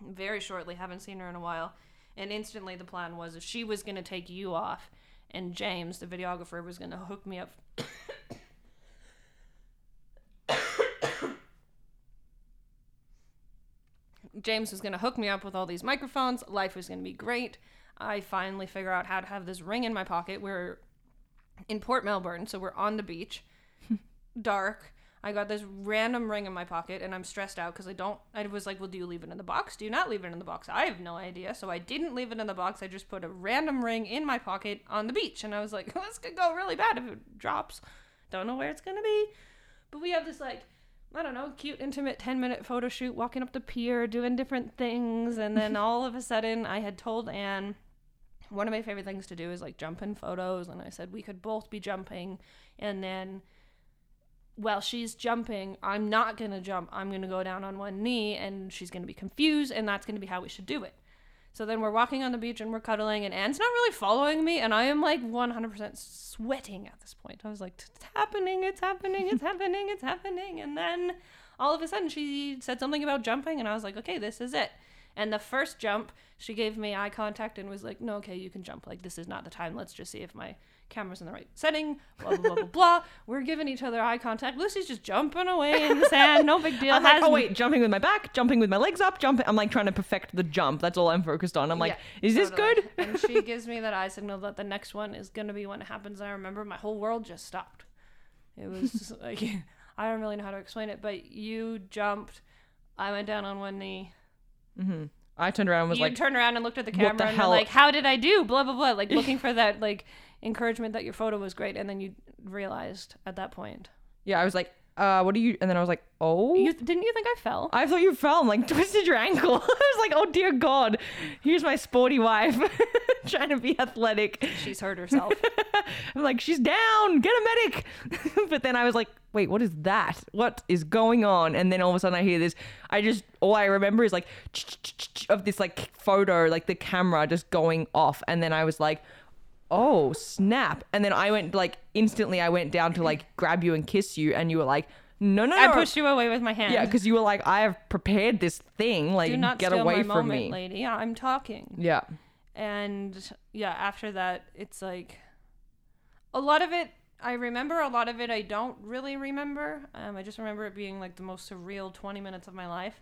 Speaker 1: very shortly, haven't seen her in a while, and instantly the plan was if she was going to take you off, and James, the videographer, was going to hook me up. James was going to hook me up with all these microphones. Life was going to be great. I finally figure out how to have this ring in my pocket. We're in Port Melbourne, so we're on the beach, dark. I got this random ring in my pocket, and I'm stressed out because I don't. I was like, "Well, do you leave it in the box? Do you not leave it in the box?" I have no idea, so I didn't leave it in the box. I just put a random ring in my pocket on the beach, and I was like, "This could go really bad if it drops." Don't know where it's gonna be, but we have this like. I don't know, cute, intimate 10 minute photo shoot, walking up the pier, doing different things. And then all of a sudden, I had told Anne one of my favorite things to do is like jump in photos and i said we could both be jumping. And then while she's jumping i'm not going to jump. I'm going to go down on one knee and she's going to be confused and that's going to be how we should do it. So then we're walking on the beach and we're cuddling and anne's not really following me and i am like 100% sweating at this point. I was like it's happening it's happening it's happening it's happening. And then all of a sudden she said something about jumping and i was like okay this is it and the first jump, she gave me eye contact and was like, "No, okay, you can jump. Like this is not the time. Let's just see if my camera's in the right setting." Blah blah blah blah blah. We're giving each other eye contact. Lucy's just jumping away in the sand. No big deal.
Speaker 2: I'm like, oh wait, jumping with my back, jumping with my legs up, jumping. I'm like trying to perfect the jump. That's all I'm focused on. I'm like,
Speaker 1: Yeah,
Speaker 2: is this
Speaker 1: totally.
Speaker 2: good?
Speaker 1: and she gives me that eye signal that the next one is gonna be when it happens. I remember my whole world just stopped. It was just like I don't really know how to explain it, but you jumped. I went down on one knee.
Speaker 2: Hmm I turned around and was
Speaker 1: you
Speaker 2: like,
Speaker 1: turned around and looked at the
Speaker 2: "What
Speaker 1: camera
Speaker 2: the
Speaker 1: and
Speaker 2: hell?"
Speaker 1: like, "How did I do?" Blah blah blah, like looking for that like encouragement that your photo was great, and then you realized at that point,
Speaker 2: yeah, I was like, uh, what do you? And then I was like, oh.
Speaker 1: you didn't you think I fell?
Speaker 2: I thought you fell and like twisted your ankle. I was like, oh dear God, here's my sporty wife trying to be athletic.
Speaker 1: She's hurt herself.
Speaker 2: I'm like, she's down, get a medic. but then I was like, wait, what is that? What is going on? And then all of a sudden I hear this. I just, all I remember is like, of this like photo, like the camera just going off. And then I was like, oh snap. And then I went like, instantly I went down to like grab you and kiss you. And you were like, no, no,
Speaker 1: I
Speaker 2: no.
Speaker 1: pushed you away with my hand.
Speaker 2: Yeah, because you were like, I have prepared this thing. Like,
Speaker 1: do not
Speaker 2: get
Speaker 1: steal
Speaker 2: away
Speaker 1: my
Speaker 2: from
Speaker 1: moment,
Speaker 2: me.
Speaker 1: lady. I'm talking.
Speaker 2: Yeah.
Speaker 1: And yeah, after that, it's like a lot of it. I remember a lot of it. I don't really remember. Um, I just remember it being like the most surreal 20 minutes of my life.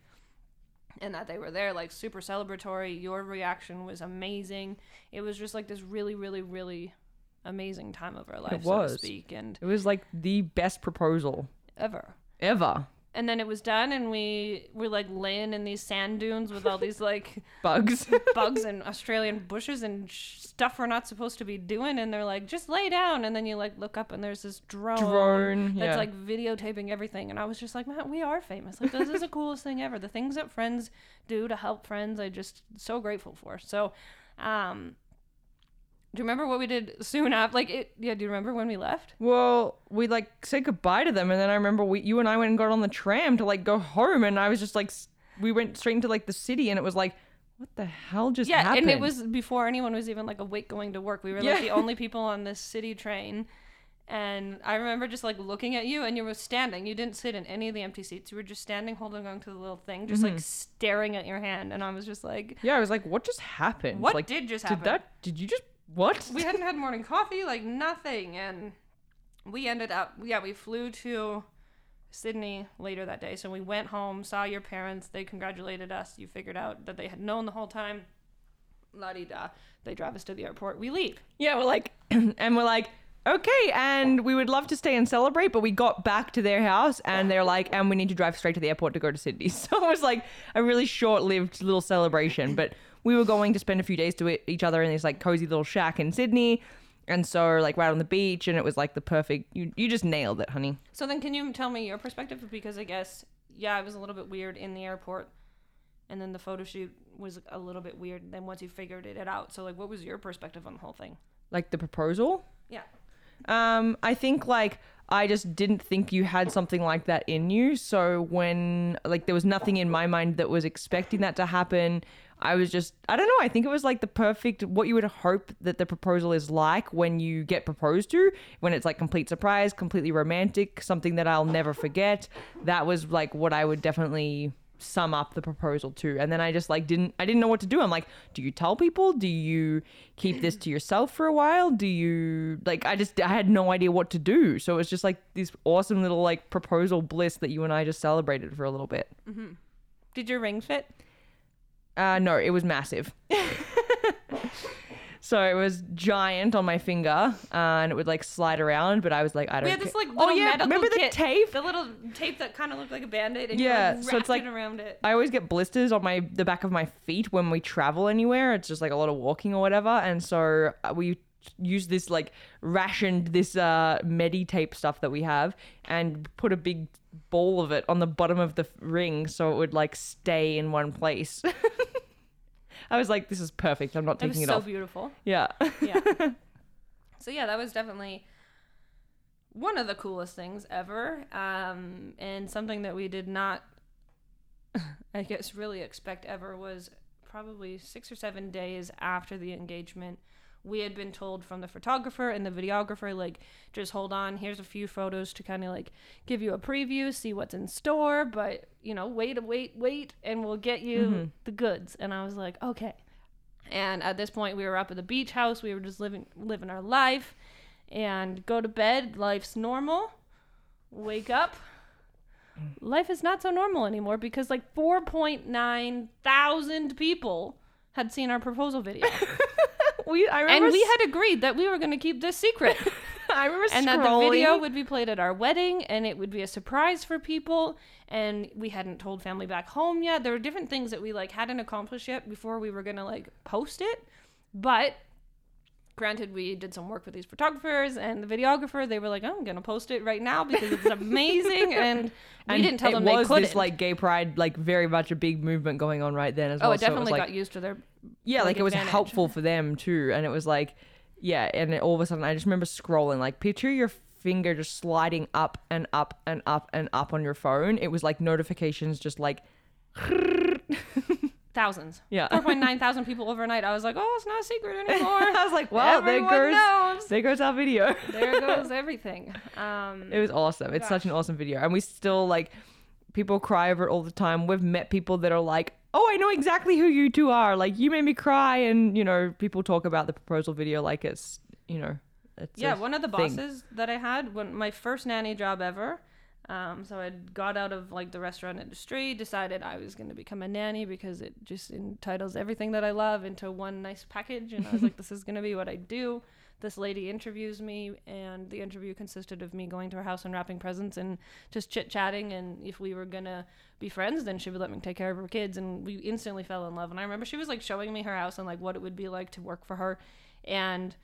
Speaker 1: And that they were there, like super celebratory. Your reaction was amazing. It was just like this really, really, really amazing time of our life, so
Speaker 2: was.
Speaker 1: to speak. And
Speaker 2: It was like the best proposal
Speaker 1: ever.
Speaker 2: ever.
Speaker 1: And then it was done, and we were like laying in these sand dunes with all these like
Speaker 2: Bugs.
Speaker 1: bugs and Australian bushes and sh- stuff we're not supposed to be doing. And they're like, just lay down. And then you like look up and there's this drone,
Speaker 2: Drone,
Speaker 1: that's
Speaker 2: yeah.
Speaker 1: like videotaping everything. And I was just like, man, we are famous. Like, this is the coolest thing ever. The things that friends do to help friends, I just so grateful for. So, um, do you remember what we did soon after? Like, it, yeah, do you remember when we left?
Speaker 2: Well, we like said goodbye to them, and then I remember we, you and I went and got on the tram to like go home, and I was just like, s- we went straight into like the city, and it was like, what the hell just
Speaker 1: Yeah,
Speaker 2: happened?
Speaker 1: and it was before anyone was even like awake going to work. We were
Speaker 2: Yeah.
Speaker 1: like the only people on this city train. And I remember just like looking at you and you were standing. You didn't sit in any of the empty seats. You were just standing holding on to the little thing, just
Speaker 2: Mm-hmm.
Speaker 1: like staring at your hand. And I was just like,
Speaker 2: yeah, I was like, what just happened?
Speaker 1: what
Speaker 2: like,
Speaker 1: did just happen?
Speaker 2: did that? Did you just what?
Speaker 1: we hadn't had morning coffee, like nothing. And we ended up, yeah, we flew to Sydney later that day. So we went home, saw your parents. They congratulated us. You figured out that they had known the whole time. La di da. They drive us to the airport. We leave.
Speaker 2: Yeah, we're like, and we're like, okay, and we would love to stay and celebrate, but we got back to their house and they're like, and we need to drive straight to the airport to go to Sydney. So it was like a really short lived little celebration, but we were going to spend a few days to each other in this like cozy little shack in Sydney. And so, like, right on the beach, and it was like the perfect, you, you just nailed it, honey.
Speaker 1: So then, can you tell me your perspective? Because I guess, yeah, it was a little bit weird in the airport, and then the photo shoot was a little bit weird. Then once you figured it out, so like, what was your perspective on the whole thing?
Speaker 2: Like the proposal.
Speaker 1: Yeah.
Speaker 2: Um, I think like I just didn't think you had something like that in you. So when like there was nothing in my mind that was expecting that to happen, I was just I don't know. I think it was like the perfect what you would hope that the proposal is like when you get proposed to, when it's like complete surprise, completely romantic, something that I'll never forget. That was like what I would definitely sum up the proposal to and then i just like didn't i didn't know what to do i'm like do you tell people do you keep this to yourself for a while do you like i just i had no idea what to do so it was just like this awesome little like proposal bliss that you and i just celebrated for a little bit Mhm.
Speaker 1: Did your ring fit?
Speaker 2: Uh no it was massive so it was giant on my finger uh, and it would like slide around but i was like i don't
Speaker 1: We had this like little
Speaker 2: oh yeah
Speaker 1: medical
Speaker 2: remember the
Speaker 1: kit,
Speaker 2: tape
Speaker 1: the little tape that kind of looked like a band-aid, and
Speaker 2: Yeah,
Speaker 1: you like,
Speaker 2: so it's like-
Speaker 1: it around it.
Speaker 2: I always get blisters on my the back of my feet when we travel anywhere. It's just like a lot of walking or whatever, and so uh, we use this like rationed this uh medi tape stuff that we have and put a big ball of it on the bottom of the ring so it would like stay in one place. I was like, this is perfect. I'm not taking
Speaker 1: It was
Speaker 2: it
Speaker 1: so
Speaker 2: off.
Speaker 1: beautiful.
Speaker 2: Yeah.
Speaker 1: Yeah. so yeah, that was definitely one of the coolest things ever, um, and something that we did not, I guess, really expect ever was probably six or seven days after the engagement. We had been told from the photographer and the videographer, like, just hold on, here's a few photos to kind of like give you a preview, see what's in store, but you know, wait, wait, wait, and we'll get you mm-hmm. the goods. And I was like, okay. And at this point, we were up at the beach house. We were just living living our life, and go to bed. Life's normal. Wake up. Life is not so normal anymore because like 4.9 thousand people had seen our proposal video,
Speaker 2: we I
Speaker 1: and we had agreed that we were going to keep this secret,
Speaker 2: I remember
Speaker 1: and that the video would be played at our wedding, and it would be a surprise for people. And we hadn't told family back home yet. There were different things that we like hadn't accomplished yet before we were gonna like post it, but granted we did some work with these photographers and the videographer. They were like oh, i'm gonna post it right now because it's amazing. And we
Speaker 2: and
Speaker 1: didn't tell
Speaker 2: it
Speaker 1: them
Speaker 2: was
Speaker 1: they couldn't.
Speaker 2: this like gay pride like very much a big movement going on right then as
Speaker 1: oh
Speaker 2: well.
Speaker 1: It
Speaker 2: so was,
Speaker 1: definitely
Speaker 2: like,
Speaker 1: got used to their
Speaker 2: yeah
Speaker 1: like,
Speaker 2: like it was helpful for them too. And it was like yeah and it, all of a sudden i just remember scrolling like picture your finger just sliding up and up and up and up on your phone. It was like notifications just like
Speaker 1: thousands.
Speaker 2: Yeah.
Speaker 1: 4.9 thousand people overnight. I was like oh it's not a secret anymore
Speaker 2: i was like well
Speaker 1: Everyone
Speaker 2: there goes
Speaker 1: knows.
Speaker 2: there goes our video.
Speaker 1: There goes everything. Um
Speaker 2: it was awesome. It's such an awesome video. And we still like people cry over it all the time. We've met people that are like oh i know exactly who you two are. Like you made me cry. And you know people talk about the proposal video like it's you know It's
Speaker 1: yeah, one of the
Speaker 2: thing.
Speaker 1: bosses that I had when my first nanny job ever. Um, so I got out of like the restaurant industry, decided I was going to become a nanny because it just entitles everything that I love into one nice package, and I was like, this is going to be what I do. This lady interviews me, and the interview consisted of me going to her house and wrapping presents and just chit chatting. And if we were gonna be friends, then she would let me take care of her kids, and we instantly fell in love. And I remember she was like showing me her house and like what it would be like to work for her, and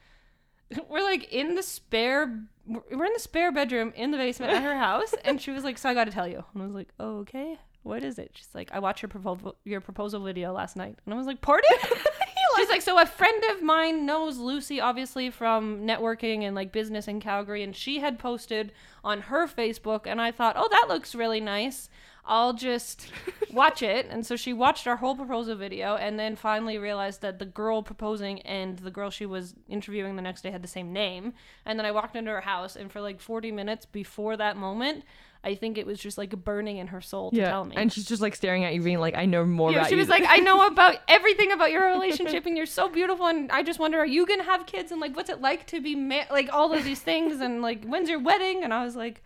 Speaker 1: we're like in the spare we're in the spare bedroom in the basement at her house and she was like so i gotta tell you. And i was like oh, okay what is it? She's like i watched your proposal your proposal video last night. And i was like pardon? She's like so a friend of mine knows lucy obviously from networking and like business in calgary and she had posted on her facebook and i thought oh that looks really nice I'll just watch it. And so she watched our whole proposal video and then finally realized that the girl proposing and the girl she was interviewing the next day had the same name. And then I walked into her house and for like 40 minutes before that moment, I think it was just like burning in her soul to
Speaker 2: yeah,
Speaker 1: tell me.
Speaker 2: and she's just like staring at you, being like, "I know more
Speaker 1: Yeah,
Speaker 2: about
Speaker 1: she
Speaker 2: you."
Speaker 1: She was like, I know about everything about your relationship, and you're so beautiful. And I just wonder, are you gonna have kids? And like, what's it like to be ma- like all of these things? And like, when's your wedding? And I was like,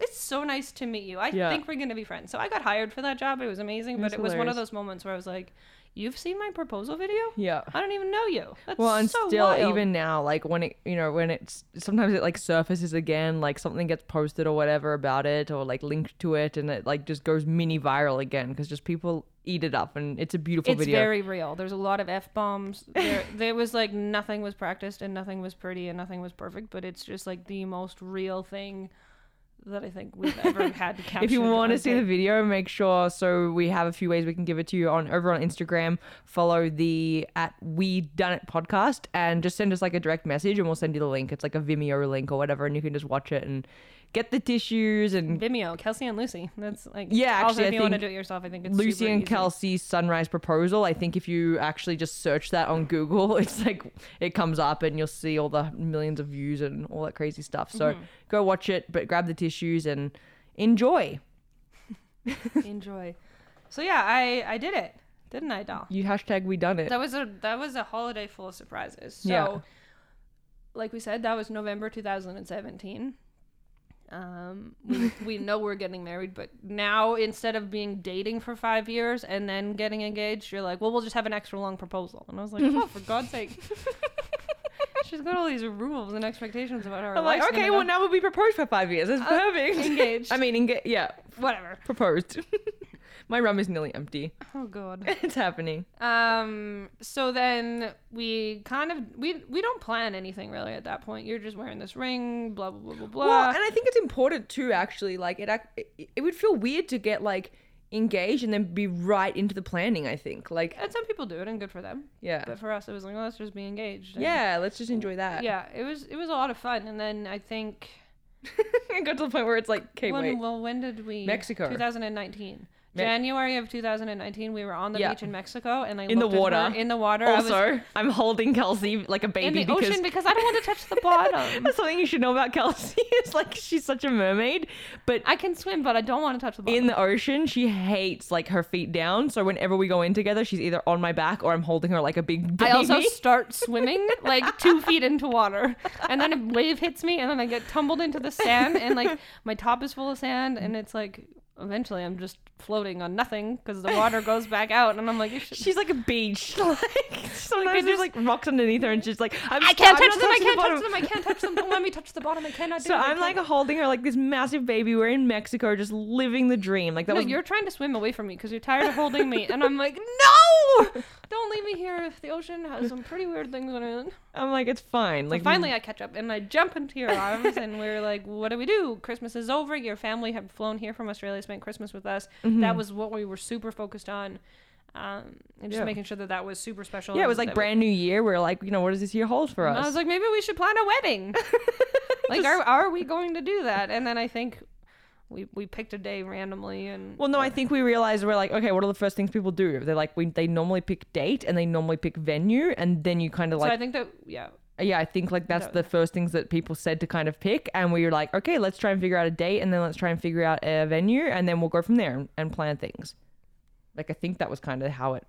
Speaker 1: it's so nice to meet you. I
Speaker 2: Yeah.
Speaker 1: think we're gonna be friends. So I got hired for that job. It was amazing, but
Speaker 2: That's
Speaker 1: it was one of those moments where I was like, you've seen my proposal video?
Speaker 2: yeah.
Speaker 1: I don't even know you. That's
Speaker 2: Well, and
Speaker 1: so
Speaker 2: still,
Speaker 1: wild.
Speaker 2: even now, like when it, you know, when it's sometimes it like surfaces again, like something gets posted or whatever about it, or like linked to it, and it like just goes mini viral again because just people eat it up, and it's a beautiful
Speaker 1: it's
Speaker 2: video.
Speaker 1: very real. There's a lot of f bombs. There, there was like nothing was practiced and nothing was pretty and nothing was perfect, but it's just like the most real thing that I think we've ever had to capture.
Speaker 2: if you want to see the video, make sure. So we have a few ways we can give it to you on over on Instagram. Follow the at We Done It podcast and just send us like a direct message, and we'll send you the link. It's like a Vimeo link or whatever, and you can just watch it and get the tissues and
Speaker 1: Vimeo, Kelsey and Lucy. That's like
Speaker 2: Yeah,
Speaker 1: Also,
Speaker 2: actually,
Speaker 1: if
Speaker 2: I
Speaker 1: you want to do it yourself, I think it's
Speaker 2: Lucy and
Speaker 1: easy.
Speaker 2: Kelsey's sunrise proposal. I think if you actually just search that on Google, it's like it comes up and you'll see all the millions of views and all that crazy stuff. So
Speaker 1: Mm-hmm.
Speaker 2: go watch it, but grab the tissues and enjoy.
Speaker 1: Enjoy. So yeah, I I did it, didn't I, doll?
Speaker 2: You hashtag we done it.
Speaker 1: That was a that was a holiday full of surprises. So,
Speaker 2: Yeah.
Speaker 1: like we said, that was November 2017. Um, we, we know we're getting married, but now instead of being dating for five years and then getting engaged, you're like, well, we'll just have an extra long proposal. And I was like, oh, for God's sake. She's got all these rules and expectations about her
Speaker 2: I'm like, okay, well now we'll be proposed for five years. It's perfect.
Speaker 1: engaged.
Speaker 2: I mean, enga- yeah,
Speaker 1: whatever.
Speaker 2: proposed. My room is nearly empty.
Speaker 1: Oh God.
Speaker 2: it's happening.
Speaker 1: Um. So then we kind of we we don't plan anything really at that point. You're just wearing this ring, blah blah blah blah blah.
Speaker 2: Well, and I think it's important too. Actually, like it, it, it would feel weird to get like engaged and then be right into the planning. I think, like,
Speaker 1: and some people do it, and good for them.
Speaker 2: yeah,
Speaker 1: But for us, it was like, well, let's just be engaged. and-
Speaker 2: yeah. Let's just enjoy that.
Speaker 1: Yeah. It was it was a lot of fun, and then I think
Speaker 2: it got to the point where it's like, okay,
Speaker 1: when
Speaker 2: wait,
Speaker 1: well when did we
Speaker 2: Mexico.
Speaker 1: 2019. January of 2019, we were on the
Speaker 2: Yeah.
Speaker 1: beach in Mexico, and I
Speaker 2: In the
Speaker 1: looked at
Speaker 2: water.
Speaker 1: her in the water. I was
Speaker 2: Also, I'm holding Kelsey like a baby
Speaker 1: in
Speaker 2: baby
Speaker 1: the
Speaker 2: because
Speaker 1: ocean because I don't want to touch the bottom.
Speaker 2: that's something you should know about Kelsey is like she's such a mermaid, but
Speaker 1: I can swim, but I don't want to touch the bottom.
Speaker 2: in the ocean she hates like her feet down. So whenever we go in together, she's either on my back or I'm holding her like a big baby.
Speaker 1: I also start swimming like two feet into water, and then a wave hits me, and then I get tumbled into the sand, and like my top is full of sand, and it's like eventually I'm just floating on nothing because the water goes back out, and I'm like, you should-
Speaker 2: She's like a beach. Like sometimes there's like rocks underneath her, and she's like, I'm,
Speaker 1: I can't
Speaker 2: I'm
Speaker 1: touch them, I can't touch them, I can't touch them. Don't let me touch the bottom. I cannot do
Speaker 2: So I'm like
Speaker 1: can't."
Speaker 2: holding her like this massive baby. We're in Mexico, just living the dream. Like that
Speaker 1: no,
Speaker 2: was
Speaker 1: you're trying to swim away from me because you're tired of holding me, and I'm like, no, don't leave me here. If the ocean has some pretty weird things in it.
Speaker 2: I'm like it's fine.
Speaker 1: So
Speaker 2: Like
Speaker 1: finally, I catch up and I jump into your arms, and we're like, "What do we do? Christmas is over. Your family had flown here from Australia, spent Christmas with us.
Speaker 2: Mm-hmm.
Speaker 1: That was what we were super focused on, um, and just
Speaker 2: Yeah.
Speaker 1: making sure that that was super special.
Speaker 2: yeah, it was like
Speaker 1: that
Speaker 2: brand new year. We are like, you know, what does this year hold for
Speaker 1: we-
Speaker 2: us?
Speaker 1: I was like, maybe we should plan a wedding. like, are are we going to do that? And then I think we we picked a day randomly, and
Speaker 2: Well, no, I think we realized we're like, okay, what are the first things people do? They're like, we, they normally pick date and they normally pick venue, and then you kind of like
Speaker 1: so I think that yeah,
Speaker 2: yeah, I think like that's
Speaker 1: No.
Speaker 2: the first things that people said to kind of pick, and we were like, okay, let's try and figure out a date, and then let's try and figure out a venue, and then we'll go from there and, and plan things. Like I think that was kind of how it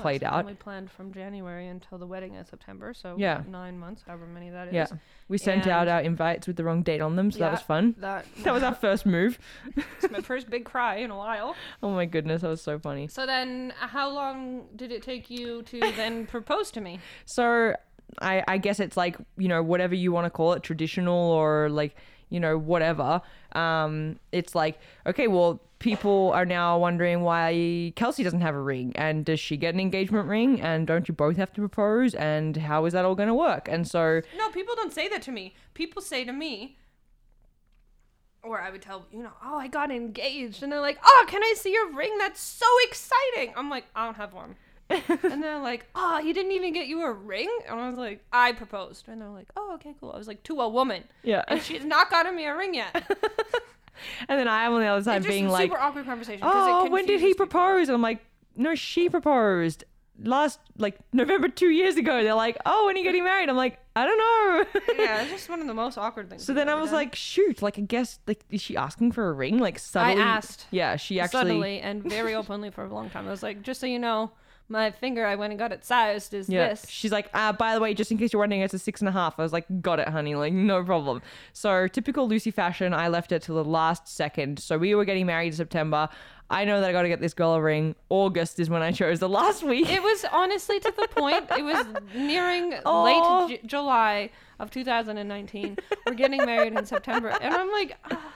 Speaker 2: Played out.
Speaker 1: We planned from January until the wedding in September, so
Speaker 2: Yeah.
Speaker 1: nine months, however many that is.
Speaker 2: Yeah. We sent out our invites with the wrong date on them, so that was fun.
Speaker 1: That
Speaker 2: That was our first move.
Speaker 1: it's my first big cry in a while.
Speaker 2: Oh my goodness, that was so funny.
Speaker 1: So then, how long did it take you to then propose to me?
Speaker 2: So I, I guess it's like, you know, whatever you want to call it, traditional or like, you know, whatever. Um, it's like, okay, well, people are now wondering why Kelsey doesn't have a ring and does she get an engagement ring and don't you both have to propose and how is that all going to work? And so,
Speaker 1: No, people don't say that to me. People say to me, or I would tell, you know, oh, I got engaged. And they're like, oh, can I see your ring? That's so exciting. I'm like, I don't have one. and they're like, oh, he didn't even get you a ring? And I was like, I proposed. And they're like, oh, okay, cool. I was like, to a woman.
Speaker 2: yeah.
Speaker 1: And she's not gotten me a ring yet.
Speaker 2: And then I am on the other side being like,
Speaker 1: super awkward conversation. 'cause
Speaker 2: oh,
Speaker 1: it
Speaker 2: when did he
Speaker 1: confuses people.
Speaker 2: propose? And I'm like, no, she proposed last, like, November two years ago. They're like, oh, when are you getting married? I'm like, I don't know.
Speaker 1: yeah, it's just one of the most awkward things.
Speaker 2: So
Speaker 1: I've
Speaker 2: then I
Speaker 1: ever
Speaker 2: was
Speaker 1: done.
Speaker 2: like, shoot, like I guess like is she asking for a ring? Like subtly
Speaker 1: asked.
Speaker 2: Yeah, she actually
Speaker 1: suddenly and very openly for a long time. I was like, just so you know, my finger I went and got it sized is
Speaker 2: yeah.
Speaker 1: this.
Speaker 2: She's like, uh, by the way, just in case you're wondering, it's a six and a half. I was like, got it, honey, like no problem. So typical Lucy fashion, I left it till the last second. So we were getting married in September. I know that I got to get this girl a ring. August is when I chose the last week.
Speaker 1: It was honestly to the point. It was nearing
Speaker 2: Aw.
Speaker 1: late J- July of 2019. We're getting married in September, and I'm like, "Ah,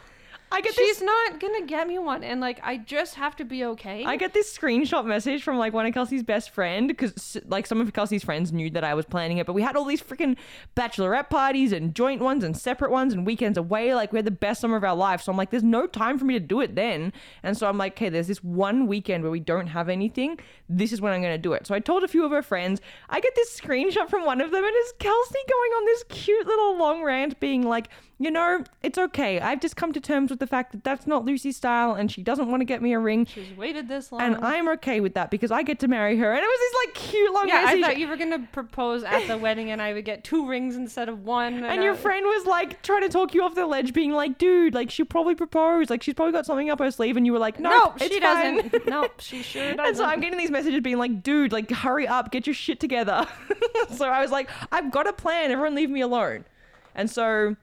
Speaker 2: I get
Speaker 1: she's not gonna get me one, and like I just have to be okay.
Speaker 2: I get this screenshot message from like one of Kelsey's best friend because like some of Kelsey's friends knew that I was planning it, but we had all these freaking bachelorette parties and joint ones and separate ones and weekends away. Like we had the best summer of our life. So I'm like, there's no time for me to do it then. And so I'm like, okay, there's this one weekend where we don't have anything. This is when I'm gonna do it. So I told a few of her friends. I get this screenshot from one of them, and it's Kelsey going on this cute little long rant, being like, you know, it's okay. I've just come to terms with the fact that that's not Lucy's style, and she doesn't want to get me a ring.
Speaker 1: She's waited this long.
Speaker 2: And I'm okay with that because I get to marry her. And it was this like cute long
Speaker 1: yeah, I thought you were gonna propose at the wedding, and I would get two rings instead of one.
Speaker 2: and your
Speaker 1: I-
Speaker 2: friend was like trying to talk you off the ledge, being like, dude, like she probably proposed. Like she's probably got something up her sleeve. And you were like,
Speaker 1: No,
Speaker 2: nope,
Speaker 1: she
Speaker 2: it's fine."
Speaker 1: doesn't. nope, she sure doesn't.
Speaker 2: And so I'm getting these messages being like, dude, like hurry up, get your shit together. so I was like, I've got a plan. Everyone leave me alone. And so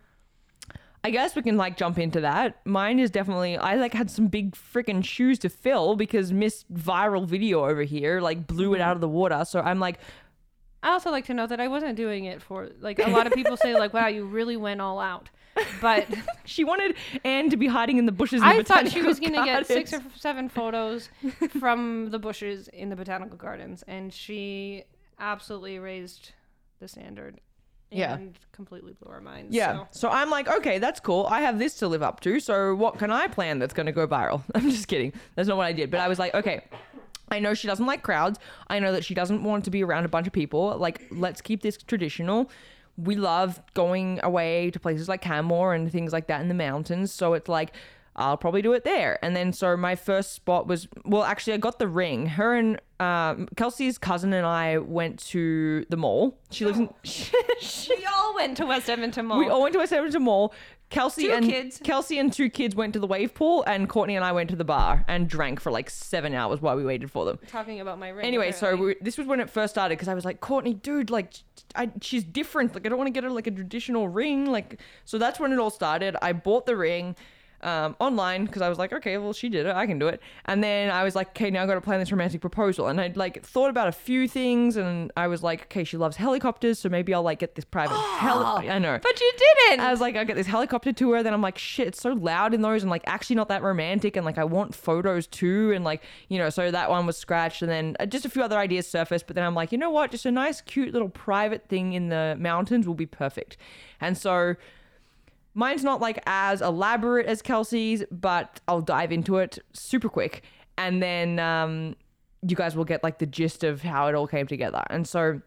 Speaker 2: I guess we can like jump into that. Mine is definitely I like had some big freaking shoes to fill because Miss Viral Video over here like blew it mm-hmm. out of the water. So I'm like,
Speaker 1: I also like to note that I wasn't doing it for like a lot of people say like, "Wow, you really went all out," but
Speaker 2: she wanted Anne to be hiding in the bushes. In
Speaker 1: I
Speaker 2: the
Speaker 1: thought she was gonna get six or seven photos from the bushes in the botanical gardens, and she absolutely raised the standard.
Speaker 2: Yeah.
Speaker 1: completely blew our minds.
Speaker 2: Yeah.
Speaker 1: so.
Speaker 2: So I'm like, okay, that's cool. I have this to live up to. So what can I plan that's going to go viral? I'm just kidding. That's not what I did. But I was like, okay, I know she doesn't like crowds. I know that she doesn't want to be around a bunch of people. Like, let's keep this traditional. We love going away to places like Canmore and things like that in the mountains. So it's like, I'll probably do it there. And then so my first spot was well, actually I got the ring. Her and um, Kelsey's cousin and I went to the mall. She lives in.
Speaker 1: We all went to West Edmonton Mall.
Speaker 2: We all went to West Edmonton Mall. Kelsey
Speaker 1: Two
Speaker 2: and
Speaker 1: kids.
Speaker 2: Kelsey and two kids went to the wave pool, and Courtney and I went to the bar and drank for like seven hours while we waited for them.
Speaker 1: talking about my ring.
Speaker 2: Anyway, so we, this was when it first started because I was like, Courtney, dude, like, I, she's different. Like, I don't want to get her like a traditional ring. Like, so that's when it all started. I bought the ring um, online because I was like, okay, well, she did it. I can do it. And then I was like, okay, now I got to plan this romantic proposal. And I like thought about a few things, and I was like, okay, she loves helicopters, so maybe I'll like get this private heli. I know.
Speaker 1: but you didn't.
Speaker 2: I was like, I get this helicopter tour. Then I'm like, shit, it's so loud in those and like actually not that romantic. And like, I want photos too. And like, you know, so that one was scratched. And then uh, just a few other ideas surfaced. But then I'm like, you know what? Just a nice, cute little private thing in the mountains will be perfect. And so mine's not like as elaborate as Kelsey's, but I'll dive into it super quick. And then um, you guys will get like the gist of how it all came together. And so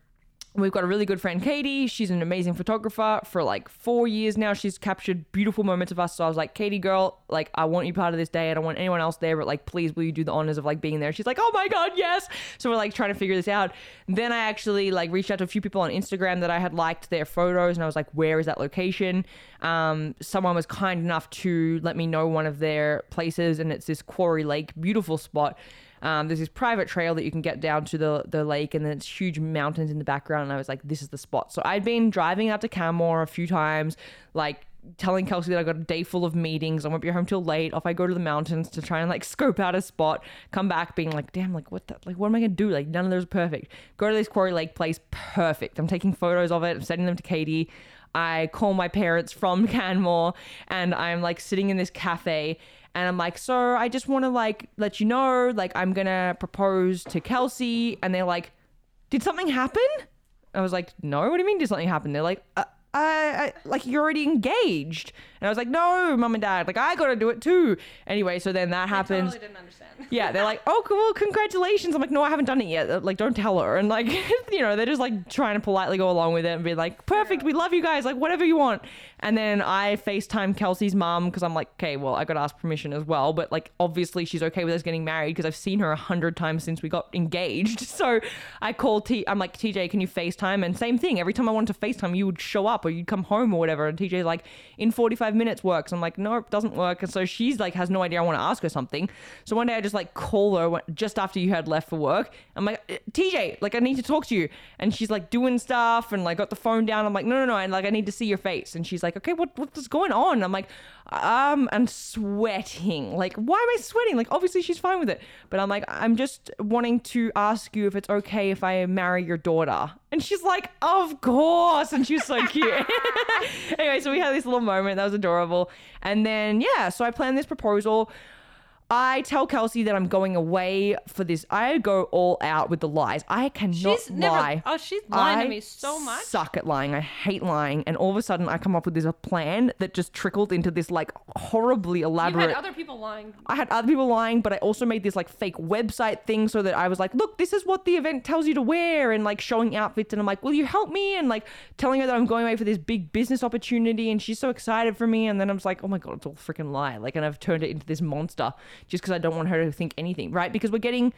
Speaker 2: We've got a really good friend, Katie. She's an amazing photographer. For like four years now, she's captured beautiful moments of us. So I was like, Katie, girl, like, I want you part of this day. I don't want anyone else there, but like, please, will you do the honors of like being there? She's like, oh my God, yes. So we're like trying to figure this out. Then I actually like reached out to a few people on Instagram that I had liked their photos and I was like, where is that location? Um, someone was kind enough to let me know one of their places and it's this Quarry Lake, beautiful spot. Um, there's this private trail that you can get down to the the lake, and then it's huge mountains in the background. And I was like, this is the spot. So I'd been driving out to Canmore a few times, like telling Kelsey that I got a day full of meetings. I won't be home till late. Off I go to the mountains to try and like scope out a spot. Come back being like, damn, like what the, like what am I gonna do? Like none of those are perfect. Go to this Quarry Lake place, perfect. I'm taking photos of it. I'm sending them to Katie. I call my parents from Canmore and I'm like sitting in this cafe and I'm like, so I just want to like let you know, like I'm gonna propose to Kelsey, and they're like, did something happen? I was like, no. What do you mean? Did something happen? They're like, uh, I like you're already engaged, and I was like, no, mom and dad, like I gotta do it too. Anyway, so then that happens.
Speaker 1: totally didn't understand.
Speaker 2: Yeah, they're like, oh, cool, congratulations. I'm like, no, I haven't done it yet. Like, don't tell her. And like, you know, they're just like trying to politely go along with it and be like, perfect, we love you guys, like whatever you want. And then I FaceTime Kelsey's mom because I'm like, okay, well, I got to ask permission as well. But like, obviously, she's okay with us getting married because I've seen her a hundred times since we got engaged. So I called T. I'm like, TJ, can you FaceTime? And same thing. Every time I wanted to FaceTime, you would show up or you'd come home or whatever. And TJ's like, in 45 minutes works. I'm like, no, it doesn't work. And so she's like, has no idea I want to ask her something. So one day I just like call her just after you had left for work. I'm like, "Eh, TJ, like I need to talk to you. And she's like doing stuff and like got the phone down. I'm like, no, no, no. And like, I need to see your face. And she's like, okay, what, what's going on? I'm like, um, I'm sweating. Like, why am I sweating? Like, obviously she's fine with it. But I'm like, I'm just wanting to ask you if it's okay if I marry your daughter. And she's like, of course. And she's so cute. anyway, so we had this little moment that was adorable. And then, yeah, so I planned this proposal. I tell Kelsey that I'm going away for this. I go all out with the lies. I cannot
Speaker 1: She's never.
Speaker 2: lie.
Speaker 1: Oh, she's lying to me so much.
Speaker 2: Suck at lying. I hate lying. And all of a sudden, I come up with this a plan that just trickled into this like horribly
Speaker 1: You
Speaker 2: elaborate.
Speaker 1: had other people lying.
Speaker 2: I had other people lying, but I also made this like fake website thing so that I was like, look, this is what the event tells you to wear, and like showing outfits. And I'm like, will you help me? And like telling her that I'm going away for this big business opportunity, and she's so excited for me. And then I was like, oh my god, it's all freaking lie. Like, and I've turned it into this monster just because I don't want her to think anything, right? Because we're getting.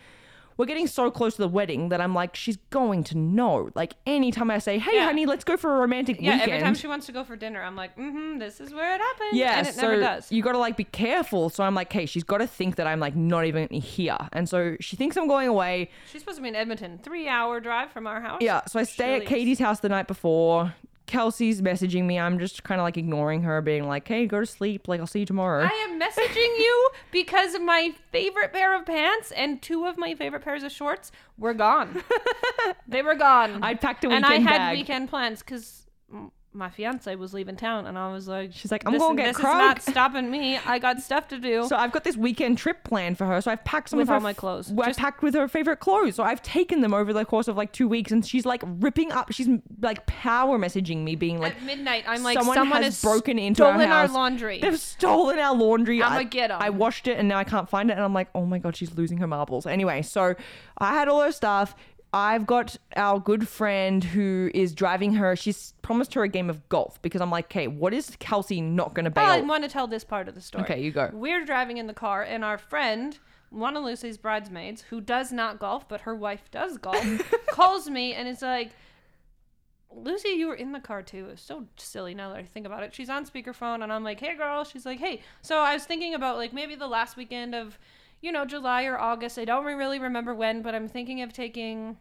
Speaker 2: We're getting so close to the wedding that I'm like, she's going to know. Like anytime I say, "Hey,
Speaker 1: Yeah.
Speaker 2: honey, let's go for a romantic
Speaker 1: Yeah,
Speaker 2: weekend,"
Speaker 1: every time she wants to go for dinner, I'm like, mm-hmm, this is where it happens.
Speaker 2: yeah,
Speaker 1: and it
Speaker 2: so
Speaker 1: never does.
Speaker 2: you got to like be careful. So I'm like, okay, she's got to think that I'm like not even here, and so she thinks I'm going away.
Speaker 1: She's supposed to be in Edmonton, three-hour drive from our house.
Speaker 2: Yeah, so I stay at. Katie's house the night before. Kelsey's messaging me. I'm just kind of like ignoring her, being like, hey, go to sleep. Like, I'll see you tomorrow.
Speaker 1: I am messaging you because my favorite pair of pants and two of my favorite pairs of shorts were gone. they were gone.
Speaker 2: I packed a weekend and
Speaker 1: I had
Speaker 2: bag.
Speaker 1: weekend plans because my fiance was leaving town, and I was like,
Speaker 2: She's like, I'm
Speaker 1: this,
Speaker 2: gonna get
Speaker 1: this is not stopping me. I got stuff to do.
Speaker 2: So I've got this weekend trip planned for her. So I've packed some
Speaker 1: With
Speaker 2: of her
Speaker 1: all my clothes.
Speaker 2: Well, I
Speaker 1: Just-
Speaker 2: packed with her favorite clothes. So I've taken them over the course of like two weeks, and she's like ripping up. She's like power messaging me, being like,
Speaker 1: At midnight, I'm like,
Speaker 2: someone has broken into our
Speaker 1: stolen our,
Speaker 2: house.
Speaker 1: laundry.
Speaker 2: They've stolen our laundry.
Speaker 1: I'ma
Speaker 2: I-
Speaker 1: get 'em.
Speaker 2: I washed it and now I can't find it. And I'm like, oh my God, she's losing her marbles. Anyway, so I had all her stuff. I've got our good friend who is driving her. She's promised her a game of golf because I'm like, okay, what is Kelsey not going to bail?
Speaker 1: Oh, I want to tell this part of the story.
Speaker 2: Okay, you go.
Speaker 1: We're driving in the car, and our friend, one of Lucy's bridesmaids, who does not golf, but her wife does golf, calls me and it's like, Lucy, you were in the car too. It's so silly now that I think about it. She's on speakerphone, and I'm like, hey, girl. She's like, hey. So I was thinking about like maybe the last weekend of, you know, July or August. I don't really remember when, but I'm thinking of taking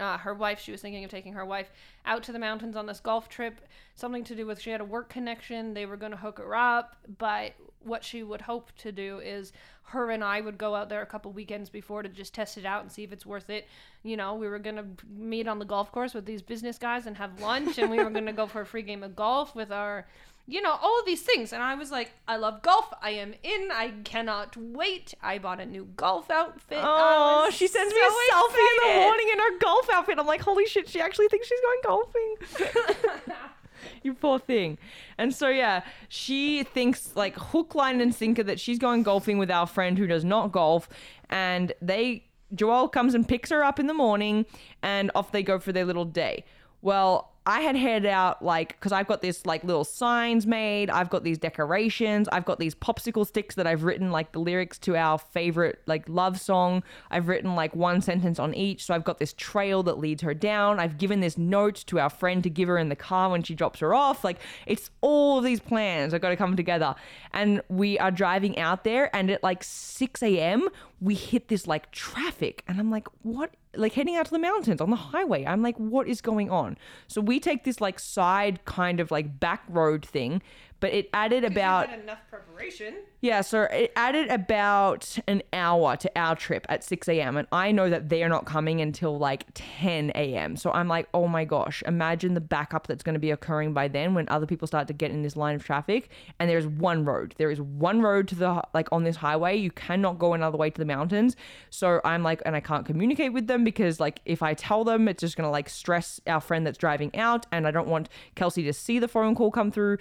Speaker 1: uh, her wife she was thinking of taking her wife out to the mountains on this golf trip something to do with she had a work connection they were going to hook her up but what she would hope to do is her and i would go out there a couple weekends before to just test it out and see if it's worth it. You know we were going to meet on the golf course with these business guys and have lunch and we were going to go for a free game of golf with our you know all of these things and i was like i love golf i am in i cannot wait i bought a new golf outfit
Speaker 2: Oh, she sends me
Speaker 1: so
Speaker 2: a selfie in the morning in her golf outfit. I'm like, holy shit, she actually thinks she's going golfing. you poor thing. And so, yeah, she thinks like hook, line, and sinker that she's going golfing with our friend who does not golf. And they, Joelle comes and picks her up in the morning and off they go for their little day. Well, I had headed out like because I've got this like little signs made. I've got these decorations. I've got these popsicle sticks that I've written like the lyrics to our favorite like love song. I've written like one sentence on each. So I've got this trail that leads her down. I've given this note to our friend to give her in the car when she drops her off. Like it's all of these plans are got to come together. And we are driving out there, and at like 6 a.m., we hit this like traffic. And I'm like, what? Like heading out to the mountains on the highway. I'm like, what is going on? So we take this like side kind of like back road thing, but it added about.
Speaker 1: enough preparation.
Speaker 2: Yeah, so it added about an hour to our trip at 6 a.m. And I know that they're not coming until like 10 a.m. So I'm like, oh my gosh, imagine the backup that's going to be occurring by then when other people start to get in this line of traffic. And there's one road. There is one road to the, like on this highway. You cannot go another way to the mountains. So I'm like, and I can't communicate with them because like if I tell them, it's just going to like stress our friend that's driving out. And I don't want Kelsey to see the phone call come through.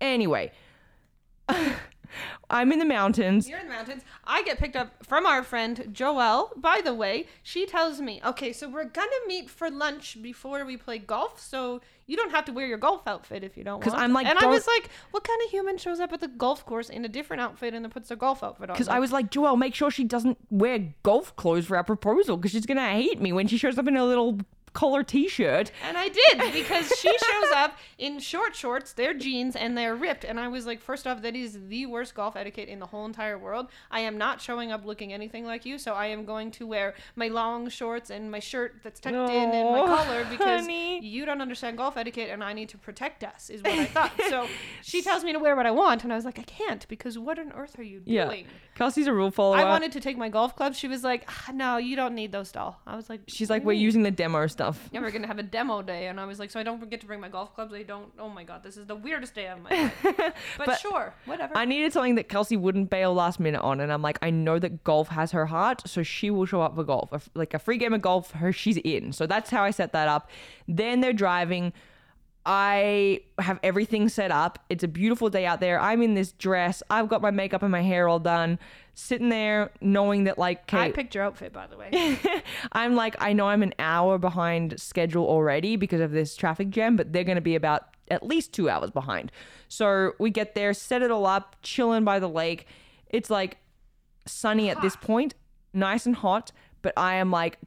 Speaker 2: Anyway. I'm in the mountains.
Speaker 1: You're in the mountains. I get picked up from our friend Joelle. By the way, she tells me, okay, so we're gonna meet for lunch before we play golf, so you don't have to wear your golf outfit if you don't want.
Speaker 2: 'Cause I'm like,
Speaker 1: and I was like, what kind of human shows up at the golf course in a different outfit and then puts their golf outfit on?
Speaker 2: Because I was like, Joelle, make sure she doesn't wear golf clothes for our proposal because she's gonna hate me when she shows up in a little collar t-shirt.
Speaker 1: And I did because she shows up in short shorts, they're jeans, and they're ripped. And I was like, first off, that is the worst golf etiquette in the whole entire world. I am not showing up looking anything like you, so I am going to wear my long shorts and my shirt that's tucked in and my collar because
Speaker 2: honey.
Speaker 1: you don't understand golf etiquette and I need to protect us, is what I thought. so she tells me to wear what I want, and I was like, I can't because what on earth are you
Speaker 2: Yeah.
Speaker 1: doing?
Speaker 2: Kelsey's a rule follower.
Speaker 1: I wanted to take my golf clubs. She was like, ah, no, you don't need those, doll. I was like,
Speaker 2: She's like, we're
Speaker 1: do you mean?"
Speaker 2: using the demo stuff.
Speaker 1: Yeah, we're gonna have a demo day, and I was like, so I don't forget to bring my golf clubs. I don't. Oh my god, this is the weirdest day of my life. But,
Speaker 2: But
Speaker 1: sure, whatever.
Speaker 2: I needed something that Kelsey wouldn't bail last minute on, and I'm like, I know that golf has her heart, so she will show up for golf. Like a free game of golf, her she's in. So that's how I set that up. Then they're driving. I have everything set up. It's a beautiful day out there. I'm in this dress. I've got my makeup and my hair all done. Sitting there knowing that like
Speaker 1: I picked your outfit, by the way.
Speaker 2: I'm like, I know I'm an hour behind schedule already because of this traffic jam, but they're going to be about at least two hours behind. So we get there, set it all up, chilling by the lake. It's like sunny at this point, nice and hot, but I am like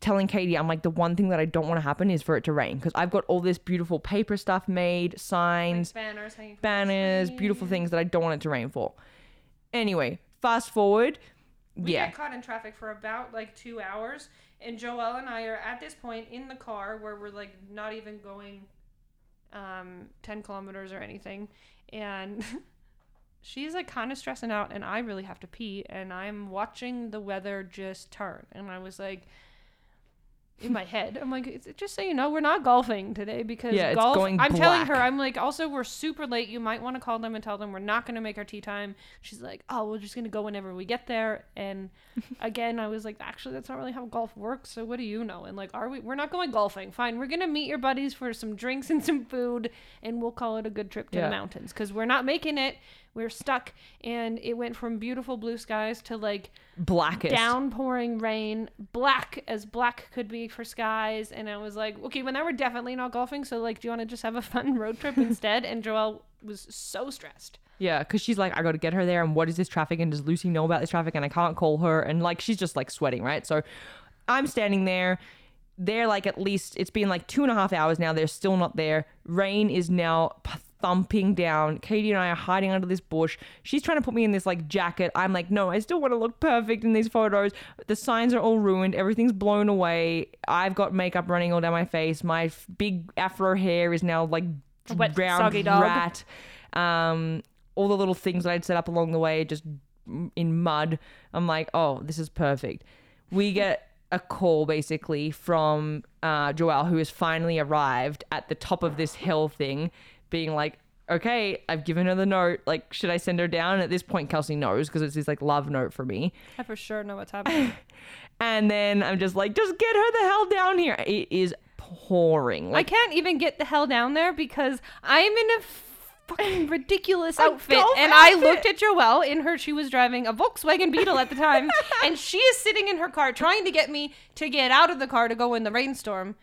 Speaker 2: telling Katie, I'm like, the one thing that I don't want to happen is for it to rain because I've got all this beautiful paper stuff made, signs,
Speaker 1: banners, from the
Speaker 2: banners, beautiful things that I don't want it to rain for. Anyway, fast forward.
Speaker 1: We
Speaker 2: yeah.
Speaker 1: get caught in traffic for about like two hours, and Joelle and I are at this point in the car where we're like not even going um, ten kilometers or anything, and. She's like kind of stressing out, and I really have to pee, and I'm watching the weather just turn. And I was like, in my head, I'm like, just so you know, we're not golfing today because
Speaker 2: Yeah,
Speaker 1: golf. I'm telling her. I'm like, also we're super late. You might want to call them and tell them we're not going to make our tee time. She's like, oh, we're just going to go whenever we get there. And again, I was like, actually, that's not really how golf works. So what do you know? And like, are we? We're not going golfing. Fine, we're going to meet your buddies for some drinks and some food, and we'll call it a good trip to
Speaker 2: Yeah.
Speaker 1: the mountains because we're not making it. We're stuck, and it went from beautiful blue skies to like
Speaker 2: Blackest.
Speaker 1: downpouring rain, black as black could be for skies. And I was like, okay, well, now we're definitely not golfing. So, like, do you want to just have a fun road trip instead? And Joelle was so stressed.
Speaker 2: Yeah, because she's like, I got to get her there, and what is this traffic? And does Lucy know about this traffic? And I can't call her, and like she's just like sweating, right? So I'm standing there. They're like at least it's been like two and a half hours now. They're still not there. Rain is now thumping down. Katie and I are hiding under this bush. She's trying to put me in this like jacket. I'm like, no, I still want to look perfect in these photos. The signs are all ruined. Everything's blown away. I've got makeup running all down my face. My f- big afro hair is now like
Speaker 1: wet, dog.
Speaker 2: rat. Um, all the little things that I'd set up along the way just in mud. I'm like, oh, this is perfect. We get a call basically from uh, Joelle, who has finally arrived at the top of this hill thing, being like, okay, I've given her the note. Like, should I send her down? At this point, Kelsey knows because it's this like love note for me.
Speaker 1: I for sure know what's happening.
Speaker 2: And then I'm just like, just get her the hell down here. It is pouring.
Speaker 1: I can't even get the hell down there because I'm in a fucking ridiculous outfit. And I looked at Joelle in her, she was driving a Volkswagen Beetle at the time. and she is sitting in her car trying to get me to get out of the car to go in the rainstorm.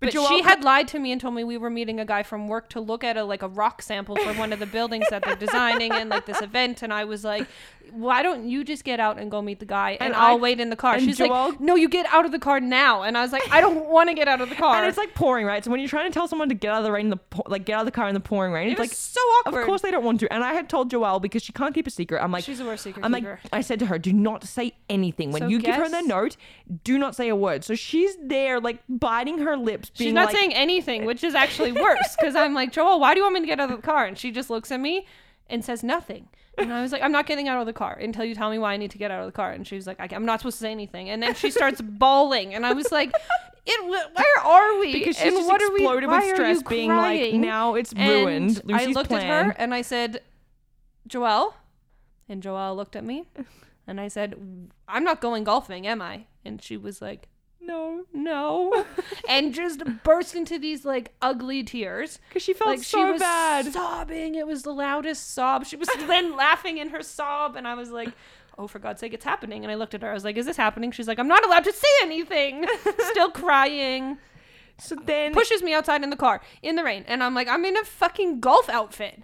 Speaker 1: But,
Speaker 2: Joelle
Speaker 1: she had lied to me and told me we were meeting a guy from work to look at a like a rock sample for one of the buildings that they're designing and like this event. And I was like, "Why don't you just get out and go meet the guy, and,
Speaker 2: And
Speaker 1: I'll
Speaker 2: I-
Speaker 1: wait in the car?" She's
Speaker 2: Joelle-
Speaker 1: like, "No, you get out of the car now." And I was like, "I don't want to get out of the car."
Speaker 2: And it's like pouring, right? So when you're trying to tell someone to get out of the rain, the po- like get out of the car in the pouring rain,
Speaker 1: it
Speaker 2: it's like
Speaker 1: so awkward.
Speaker 2: Of course they don't want to. And I had told Joelle because she can't keep a secret. I'm like,
Speaker 1: she's the worst secret
Speaker 2: I'm
Speaker 1: keeper.
Speaker 2: like, I said to her, do not say anything. When
Speaker 1: So
Speaker 2: you give her the note, do not say a word. So she's there, like biting her lips,
Speaker 1: She's not
Speaker 2: like,
Speaker 1: saying anything, which is actually worse because I'm like, Joelle, why do you want me to get out of the car? And she just looks at me and says nothing. And I was like, I'm not getting out of the car until you tell me why I need to get out of the car. And she was like, I- I'm not supposed to say anything. And then she starts bawling. And I was like, it, where are we?
Speaker 2: because she's
Speaker 1: and what are we?
Speaker 2: exploded with stress, being like, now it's
Speaker 1: And
Speaker 2: ruined.
Speaker 1: I looked
Speaker 2: plan.
Speaker 1: at her and I said, Joelle. And Joelle looked at me. And I said, I'm not going golfing, am I? And she was like,
Speaker 2: no,
Speaker 1: no. And just burst into these like ugly tears.
Speaker 2: Because she felt
Speaker 1: like
Speaker 2: so
Speaker 1: she was
Speaker 2: bad.
Speaker 1: sobbing. It was the loudest sob. She was then laughing in her sob and i was like oh for god's sake it's happening. And i looked at her. I was like is this happening? She's like i'm not allowed to say anything. Still crying.
Speaker 2: So then
Speaker 1: pushes me outside in the car in the rain and i'm like i'm in a fucking golf outfit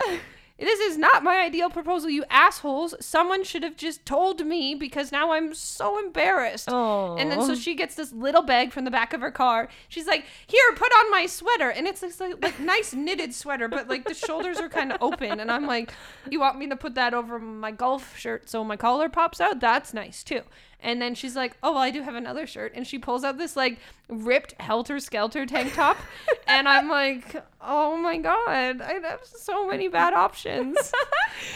Speaker 1: this is not my ideal proposal you assholes someone should have just told me because now i'm so embarrassed
Speaker 2: oh,
Speaker 1: and then so she gets this little bag from the back of her car. She's like, "Here, put on my sweater." And it's this like, like nice knitted sweater, but like the shoulders are kind of open. And I'm like, "You want me to put that over my golf shirt so my collar pops out? That's nice too." And then she's like, "Oh, well, I do have another shirt." And she pulls out this like ripped helter skelter tank top, and I'm like, "Oh my god, I have so many bad options."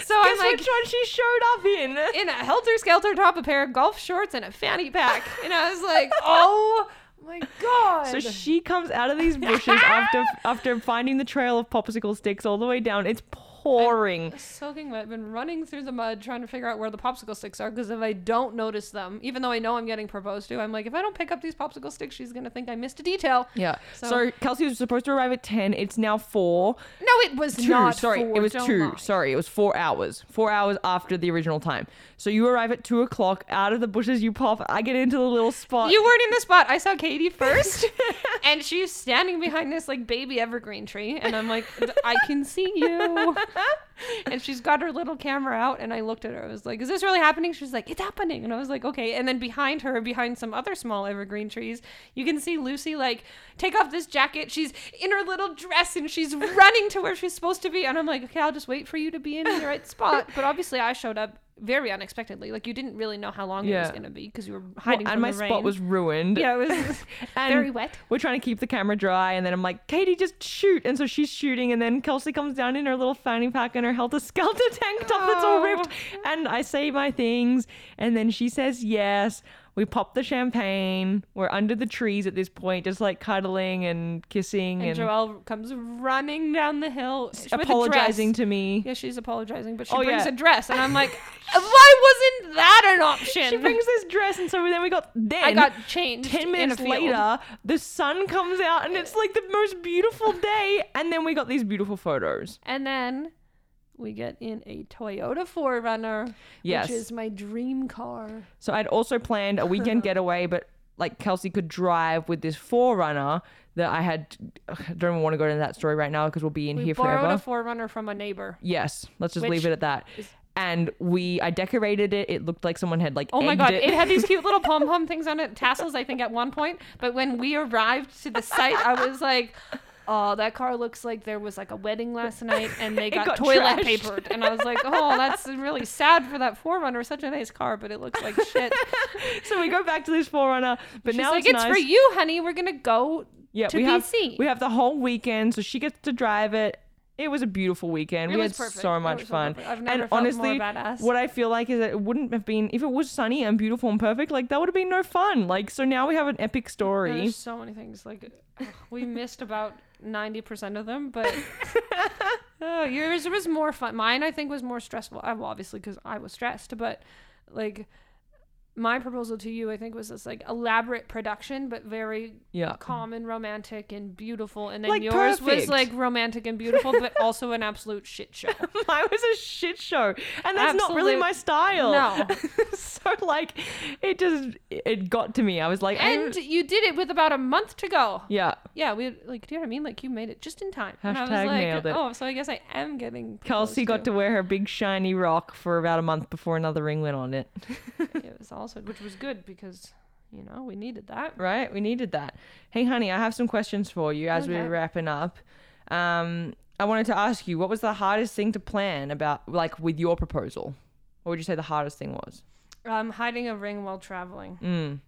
Speaker 1: So I'm like,
Speaker 2: which one she showed up in?
Speaker 1: in a helter skelter top, a pair of golf shorts, and a fanny pack. And I was like, oh my god.
Speaker 2: So she comes out of these bushes after after finding the trail of popsicle sticks all the way down. It's pouring.
Speaker 1: soaking wet, I've been running through the mud trying to figure out where the popsicle sticks are because if I don't notice them, even though I know I'm getting proposed to, I'm like, if I don't pick up these popsicle sticks, she's gonna think I missed a detail.
Speaker 2: Yeah.
Speaker 1: So-
Speaker 2: So, Kelsey was supposed to arrive at ten. It's now four.
Speaker 1: No, it was
Speaker 2: Two.
Speaker 1: not.
Speaker 2: sorry,
Speaker 1: four,
Speaker 2: it was
Speaker 1: don't
Speaker 2: two.
Speaker 1: lie.
Speaker 2: Sorry, it was four hours. Four hours after the original time. So you arrive at two o'clock. Out of the bushes, you pop. I get into the little spot.
Speaker 1: You weren't in the spot. I saw Katie first, and she's standing behind this like baby evergreen tree, and I'm like, I can see you. And she's got her little camera out, and I looked at her. I was like, "Is this really happening?" She's like, "It's happening," and I was like, "Okay." And then behind her, behind some other small evergreen trees, you can see Lucy like take off this jacket. She's in her little dress, and she's running to where she's supposed to be. And I'm like, "Okay, I'll just wait for you to be in the right spot." But obviously, I showed up very unexpectedly. Like you didn't really know how long it was going to be because you were hiding Well,
Speaker 2: and
Speaker 1: from
Speaker 2: my
Speaker 1: the
Speaker 2: spot
Speaker 1: rain.
Speaker 2: was ruined.
Speaker 1: Yeah, it was
Speaker 2: And
Speaker 1: very wet.
Speaker 2: We're trying to keep the camera dry, and then I'm like, Katie, just shoot. And so she's shooting, and then Kelsey comes down in her little fanny pack and her helter skelter tank top that's all ripped. Oh. And I say my things, and then she says yes. We pop the champagne. We're under the trees at this point, just like cuddling and kissing
Speaker 1: And
Speaker 2: and,
Speaker 1: Joelle comes running down the hill, with a dress.
Speaker 2: apologizing to me.
Speaker 1: Yeah, she's apologizing, but she
Speaker 2: Oh,
Speaker 1: brings
Speaker 2: yeah.
Speaker 1: a dress, and I'm like, why wasn't that an option?
Speaker 2: She brings this dress, and so then we got then
Speaker 1: I got changed.
Speaker 2: 10
Speaker 1: in a
Speaker 2: minutes
Speaker 1: field.
Speaker 2: later, the sun comes out and it's like the most beautiful day. And then we got these beautiful photos.
Speaker 1: and then we get in a Toyota 4Runner,
Speaker 2: Yes.
Speaker 1: which is my dream car.
Speaker 2: So I'd also planned a weekend getaway, but like Kelsey could drive with this 4Runner that I had. I don't even want to go into that story right now because we'll be in
Speaker 1: We
Speaker 2: here
Speaker 1: borrowed
Speaker 2: forever.
Speaker 1: a 4Runner from a neighbor.
Speaker 2: yes, let's just leave it at that.
Speaker 1: is-
Speaker 2: and we, I decorated it. It looked like someone had like.
Speaker 1: Oh my god,
Speaker 2: it.
Speaker 1: it had these cute little pom pom things on it, tassels, I think, at one point. But when we arrived to the site, I was like, oh, that car looks like there was like a wedding last night and they got,
Speaker 2: got
Speaker 1: toilet
Speaker 2: trashed.
Speaker 1: papered. And I was like, oh, that's really sad for that 4Runner. Such a nice car, but it looks like shit.
Speaker 2: so we go back to this 4Runner, but
Speaker 1: She's
Speaker 2: now
Speaker 1: like,
Speaker 2: it's,
Speaker 1: it's
Speaker 2: nice.
Speaker 1: for you, honey. We're going to go
Speaker 2: Yeah,
Speaker 1: to
Speaker 2: we have
Speaker 1: BC.
Speaker 2: we have the whole weekend, so she gets to drive it. It was a beautiful weekend.
Speaker 1: It
Speaker 2: we
Speaker 1: was
Speaker 2: had
Speaker 1: perfect.
Speaker 2: so much
Speaker 1: so
Speaker 2: fun.
Speaker 1: I've never
Speaker 2: and honestly, what I feel like is that it wouldn't have been if it was sunny and beautiful and perfect. Like that would have been no fun. Like so now we have an epic story.
Speaker 1: There's so many things. Like, we missed about 90% of them, but uh, yours was more fun. Mine, I think, was more stressful. Well, obviously, because I was stressed, but like, my proposal to you, I think, was this like elaborate production, but very
Speaker 2: Yeah.
Speaker 1: calm and romantic and beautiful. And then
Speaker 2: Like,
Speaker 1: yours was like romantic and beautiful, but also an absolute shit show.
Speaker 2: Mine was a shit show, and that's not really my style.
Speaker 1: No.
Speaker 2: so like, it just it got to me. I was like, I-
Speaker 1: And you did it with about a month to go.
Speaker 2: yeah,
Speaker 1: Yeah, we like. Do you know what I mean? Like you made it just in time. and I was
Speaker 2: Hashtag
Speaker 1: like,
Speaker 2: nailed it.
Speaker 1: oh, so I guess I am getting.
Speaker 2: Kelsey got to wear her big shiny rock for about a month before another ring went on it.
Speaker 1: It also, which was good because you know we needed that.
Speaker 2: Right? We needed that. Hey, honey, I have some questions for you as
Speaker 1: Okay.
Speaker 2: we're wrapping up. Um, I wanted to ask you, what was the hardest thing to plan about, like, with your proposal? What would you say the hardest thing was?
Speaker 1: Um, hiding a ring while traveling.
Speaker 2: Mm.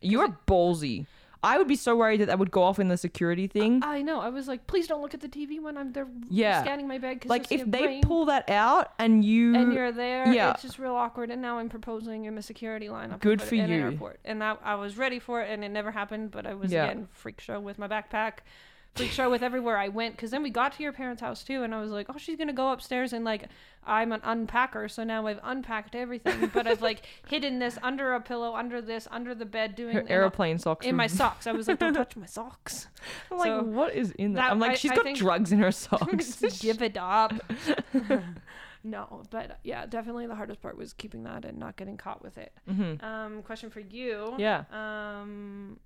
Speaker 2: You are ballsy. I would be so worried that that would go off in the security thing.
Speaker 1: I know. I was like, please don't look at the TV when I'm there
Speaker 2: Yeah.
Speaker 1: scanning my bag. 'cause
Speaker 2: like,
Speaker 1: you'll
Speaker 2: if
Speaker 1: a
Speaker 2: they
Speaker 1: ring
Speaker 2: pull that out and you.
Speaker 1: and you're there,
Speaker 2: yeah.
Speaker 1: it's just real awkward. And now I'm proposing in a security lineup.
Speaker 2: Good
Speaker 1: in
Speaker 2: for
Speaker 1: an
Speaker 2: you.
Speaker 1: airport. And I, I was ready for it, and it never happened. But I was
Speaker 2: Yeah.
Speaker 1: again freak show with my backpack. Freak show with everywhere I went, because then we got to your parents' house too, and I was like, "Oh, she's gonna go upstairs and like, I'm an unpacker, so now I've unpacked everything, but I've like hidden this under a pillow, under this, under the bed, doing
Speaker 2: her airplane socks.
Speaker 1: in my socks. I was like, "Don't touch my socks."
Speaker 2: I'm like, what is in that?
Speaker 1: that-
Speaker 2: I'm like,
Speaker 1: I-
Speaker 2: she's
Speaker 1: I
Speaker 2: got
Speaker 1: think-
Speaker 2: drugs in her socks.
Speaker 1: Give it up. no, but yeah, definitely the hardest part was keeping that and not getting caught with it.
Speaker 2: hmm
Speaker 1: Um, question for you.
Speaker 2: Yeah.
Speaker 1: Um,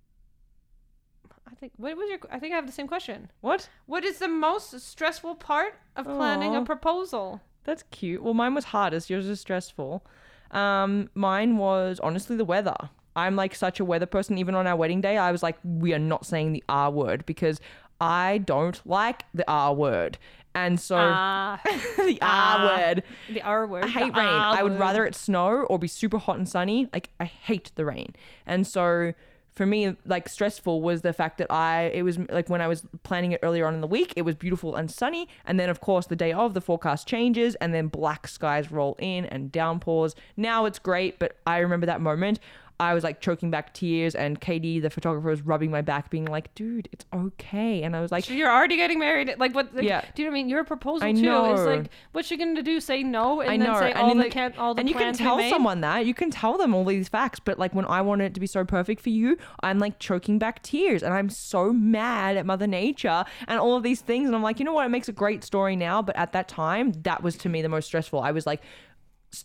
Speaker 1: I think what was your? I think I have the same question.
Speaker 2: What?
Speaker 1: What is the most stressful part of planning
Speaker 2: Aw.
Speaker 1: a proposal?
Speaker 2: That's cute. Well, mine was hardest. Yours is stressful. Um, mine was honestly the weather. I'm like such a weather person. Even on our wedding day, I was like, we are not saying the R word because I don't like the R word. And so
Speaker 1: Ah,
Speaker 2: the R
Speaker 1: ah,
Speaker 2: word.
Speaker 1: the R word.
Speaker 2: I hate rain. I would rather it snow or be super hot and sunny. Like I hate the rain. And so for me, like stressful was the fact that I it was like when I was planning it earlier on in the week, it was beautiful and sunny, and then of course the day of the forecast changes, and then black skies roll in and downpours. Now it's great, but I remember that moment. I was like choking back tears, and Katie, the photographer, was rubbing my back, being like, "Dude, it's okay." And I was like,
Speaker 1: So you're already getting married. Like what? Like,
Speaker 2: Yeah.
Speaker 1: Do you know what I mean? Your proposal
Speaker 2: I
Speaker 1: too is
Speaker 2: know.
Speaker 1: like, what's she gonna do? Say no and
Speaker 2: I
Speaker 1: then
Speaker 2: know,
Speaker 1: say
Speaker 2: and
Speaker 1: all the,
Speaker 2: the-
Speaker 1: can all the
Speaker 2: and you can tell someone that you can tell them all these facts but like when i want it to be so perfect for you i'm like choking back tears and i'm so mad at mother nature and all of these things and i'm like you know what it makes a great story now but at that time that was to me the most stressful i was like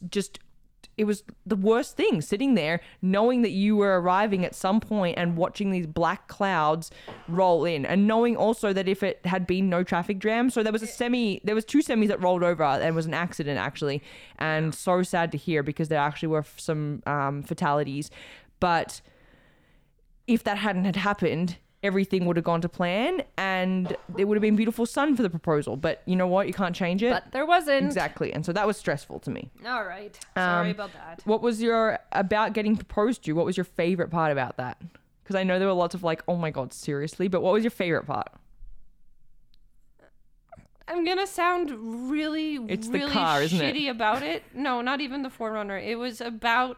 Speaker 2: just it was the worst thing sitting there knowing that you were arriving at some point and watching these black clouds roll in and knowing also that if it had been no traffic jam so there was a semi there was two semis that rolled over and was an accident actually and so sad to hear because there actually were some um, fatalities. But if that hadn't had happened everything would have gone to plan and it would have been beautiful sun for the proposal but you know what you can't change it
Speaker 1: But there wasn't.
Speaker 2: exactly and so that was stressful to me
Speaker 1: All right. Sorry
Speaker 2: Um,
Speaker 1: about that.
Speaker 2: what was your about getting proposed to? You? What was your favorite part about that? Because I know there were lots of like, oh my god, seriously. But what was your favorite part?
Speaker 1: I'm gonna sound really,
Speaker 2: It's the
Speaker 1: really
Speaker 2: car, isn't it?
Speaker 1: shitty about it. No, not even the 4Runner. It was about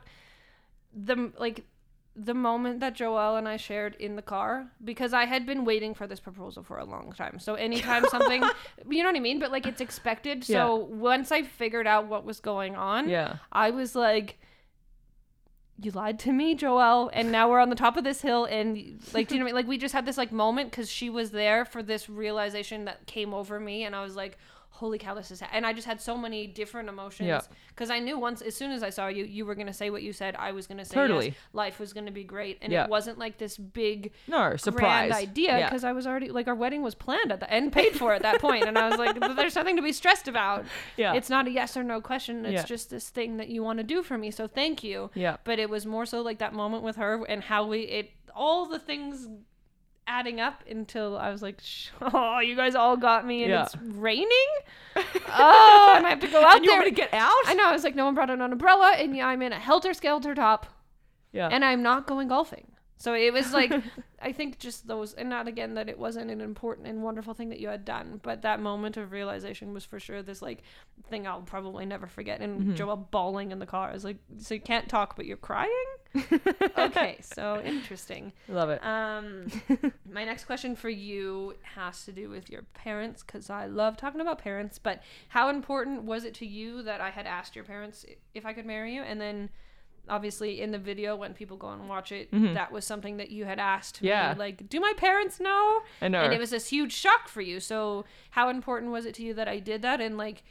Speaker 1: the like the moment that Joelle and I shared in the car because I had been waiting for this proposal for a long time. So anytime something, you know what I mean, but like it's expected. So once I figured out what was going on,
Speaker 2: Yeah.
Speaker 1: I was like, "You lied to me, Joelle." And now we're on the top of this hill, and like, do you know what I mean? Like, we just had this like moment because she was there for this realization that came over me, and I was like, "Holy cow, this is!" Ha-. And I just had so many different emotions
Speaker 2: Yeah.
Speaker 1: because I knew once, as soon as I saw you, you were gonna say what you said. I was gonna say
Speaker 2: Totally.
Speaker 1: yes, life was gonna be great, and
Speaker 2: Yeah.
Speaker 1: it wasn't like this big
Speaker 2: No surprise
Speaker 1: idea
Speaker 2: Yeah.
Speaker 1: because I was already like our wedding was planned at the and paid for at that point, and I was like, "There's nothing to be stressed about."
Speaker 2: Yeah.
Speaker 1: It's not a yes or no question. It's
Speaker 2: Yeah.
Speaker 1: just this thing that you want to do for me. So thank you.
Speaker 2: Yeah.
Speaker 1: But it was more so like that moment with her and how we it all the things adding up until I was like, "Sh- oh, you guys all got me, and
Speaker 2: Yeah.
Speaker 1: it's raining. oh, and I have to go out
Speaker 2: And you
Speaker 1: there.
Speaker 2: want me to get out?
Speaker 1: I know. I was like, no one brought an umbrella, and yeah, I'm in a helter skelter top
Speaker 2: Yeah.
Speaker 1: and I'm not going golfing. So it was like, I think just those, and not again that it wasn't an important and wonderful thing that you had done, but that moment of realization was for sure this like thing I'll probably never forget. And
Speaker 2: Mm-hmm.
Speaker 1: Joelle bawling in the car. I was like, so you can't talk, but you're crying? okay, so interesting.
Speaker 2: Love it.
Speaker 1: Um, my next question for you has to do with your parents because I love talking about parents. But how important was it to you that I had asked your parents if I could marry you, and then obviously in the video when people go and watch it, that was something that you had asked
Speaker 2: Mm-hmm. Yeah.
Speaker 1: me, like, do my parents know?
Speaker 2: I know.
Speaker 1: And it was this huge shock for you. So how important was it to you that I did that? And like,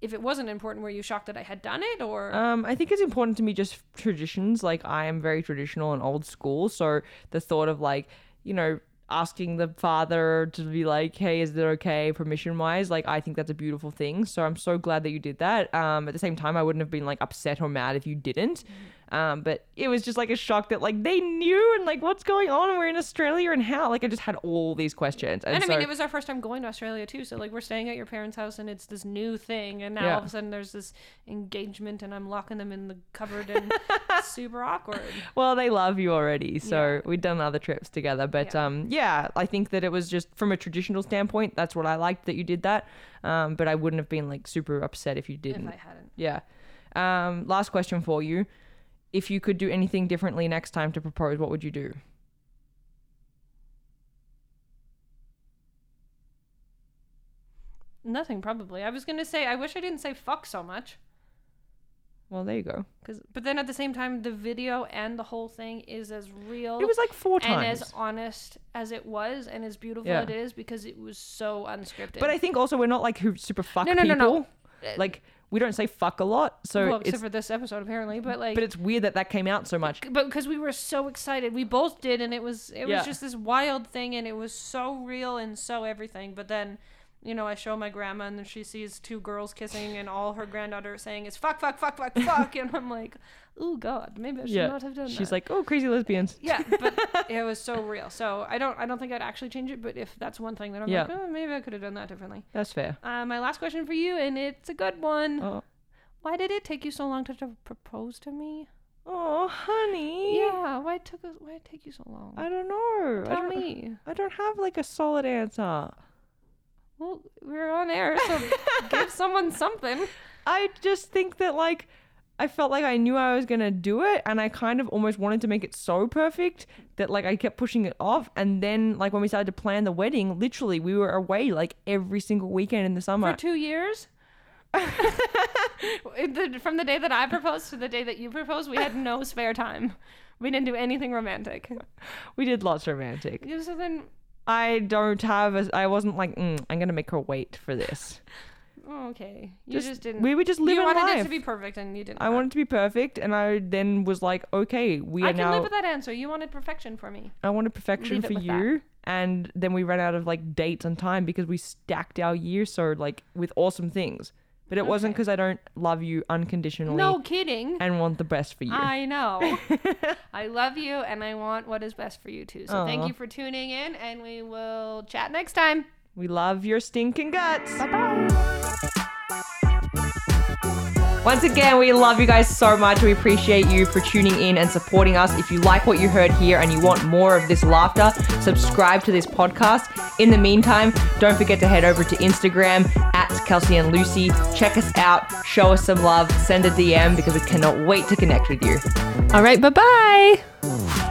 Speaker 1: if it wasn't important, were you shocked that I had done it or?
Speaker 2: Um, I think it's important to me just traditions. Like I am very traditional and old school, so the thought of like, you know, asking the father to be like, "Hey, is it okay?" permission wise, like I think that's a beautiful thing. So I'm so glad that you did that. Um, at the same time, I wouldn't have been like upset or mad if you didn't. Um, but it was just like a shock that like they knew and like what's going on and we're in Australia and how like I just had all these questions. And,
Speaker 1: and I
Speaker 2: so,
Speaker 1: mean, it was our first time going to Australia too. So like, we're staying at your parents' house, and it's this new thing. And now
Speaker 2: Yeah.
Speaker 1: all of a sudden, there's this engagement, and I'm locking them in the cupboard, and super awkward.
Speaker 2: Well, they love you already, so
Speaker 1: Yeah.
Speaker 2: we'd done other trips together. But
Speaker 1: Yeah.
Speaker 2: um, yeah, I think that it was just from a traditional standpoint. That's what I liked that you did that. Um, but I wouldn't have been like super upset if you didn't.
Speaker 1: I hadn't.
Speaker 2: Yeah. Um, last question for you: If you could do anything differently next time to propose, what would you do?
Speaker 1: Nothing probably. I was gonna say I wish I didn't say fuck so much.
Speaker 2: Well, there you go.
Speaker 1: Cause, but then at the same time, the video and the whole thing is as real
Speaker 2: It was like four times.
Speaker 1: and as honest as it was, and as beautiful
Speaker 2: Yeah.
Speaker 1: it is because it was so unscripted.
Speaker 2: but I think also we're not like who super fuck
Speaker 1: No, no, no,
Speaker 2: people.
Speaker 1: no.
Speaker 2: Like we don't say fuck a lot, so
Speaker 1: well,
Speaker 2: it's
Speaker 1: except for this episode apparently, but like,
Speaker 2: but it's weird that that came out so much.
Speaker 1: but because we were so excited, we both did, and it was it
Speaker 2: Yeah.
Speaker 1: was just this wild thing, and it was so real and so everything. But then, you know, I show my grandma, and then she sees two girls kissing, and all her granddaughter saying is fuck, fuck, fuck, fuck, fuck, and I'm like, oh god, maybe I should
Speaker 2: Yeah,
Speaker 1: not have done that.
Speaker 2: she's like, oh, crazy lesbians.
Speaker 1: Yeah, but it was so real. So I don't I don't think I'd actually change it, but if that's one thing that I'm
Speaker 2: Yeah.
Speaker 1: like, oh, maybe I could have done that differently.
Speaker 2: That's fair.
Speaker 1: Uh, my last question for you, and it's a good one.
Speaker 2: Oh,
Speaker 1: Why did it take you so long to, to propose to me?
Speaker 2: oh, honey.
Speaker 1: Yeah, why took us? Why it take you so long?
Speaker 2: I don't know. I
Speaker 1: Tell
Speaker 2: don't,
Speaker 1: me.
Speaker 2: I don't have like a solid answer.
Speaker 1: Well, we're on air, so give someone something.
Speaker 2: I just think that like I felt like I knew I was gonna do it, and I kind of almost wanted to make it so perfect that like I kept pushing it off. And then like when we started to plan the wedding, literally we were away like every single weekend in the summer For
Speaker 1: two years. From the day that I proposed to the day that you proposed, we had no spare time. We didn't do anything romantic.
Speaker 2: we did lots of romantic.
Speaker 1: Yeah, So then,
Speaker 2: I don't have a. I wasn't like mm, I'm gonna make her wait for this.
Speaker 1: oh, okay, you just, didn't.
Speaker 2: We were just
Speaker 1: you wanted
Speaker 2: life.
Speaker 1: it to be perfect, and you didn't.
Speaker 2: I wanted to be perfect, and I then was like, okay, we are
Speaker 1: I can
Speaker 2: now.
Speaker 1: live with that answer. You wanted perfection for me.
Speaker 2: I wanted perfection
Speaker 1: Leave
Speaker 2: for
Speaker 1: with that.
Speaker 2: you. And then we ran out of like dates and time because we stacked our year so like with awesome things. But it wasn't because I don't love you unconditionally
Speaker 1: No kidding.
Speaker 2: and want the best for you.
Speaker 1: I know. I love you, and I want what is best for you too. So thank you for tuning in, and we will chat next time.
Speaker 2: we love your stinking guts.
Speaker 1: Bye bye.
Speaker 2: Once again, we love you guys so much. We appreciate you for tuning in and supporting us. If you like what you heard here and you want more of this laughter, subscribe to this podcast. In the meantime, don't forget to head over to Instagram at Kelsey and Lucy. Check us out, show us some love, send a DM because we cannot wait to connect with you.
Speaker 1: All right. Bye bye.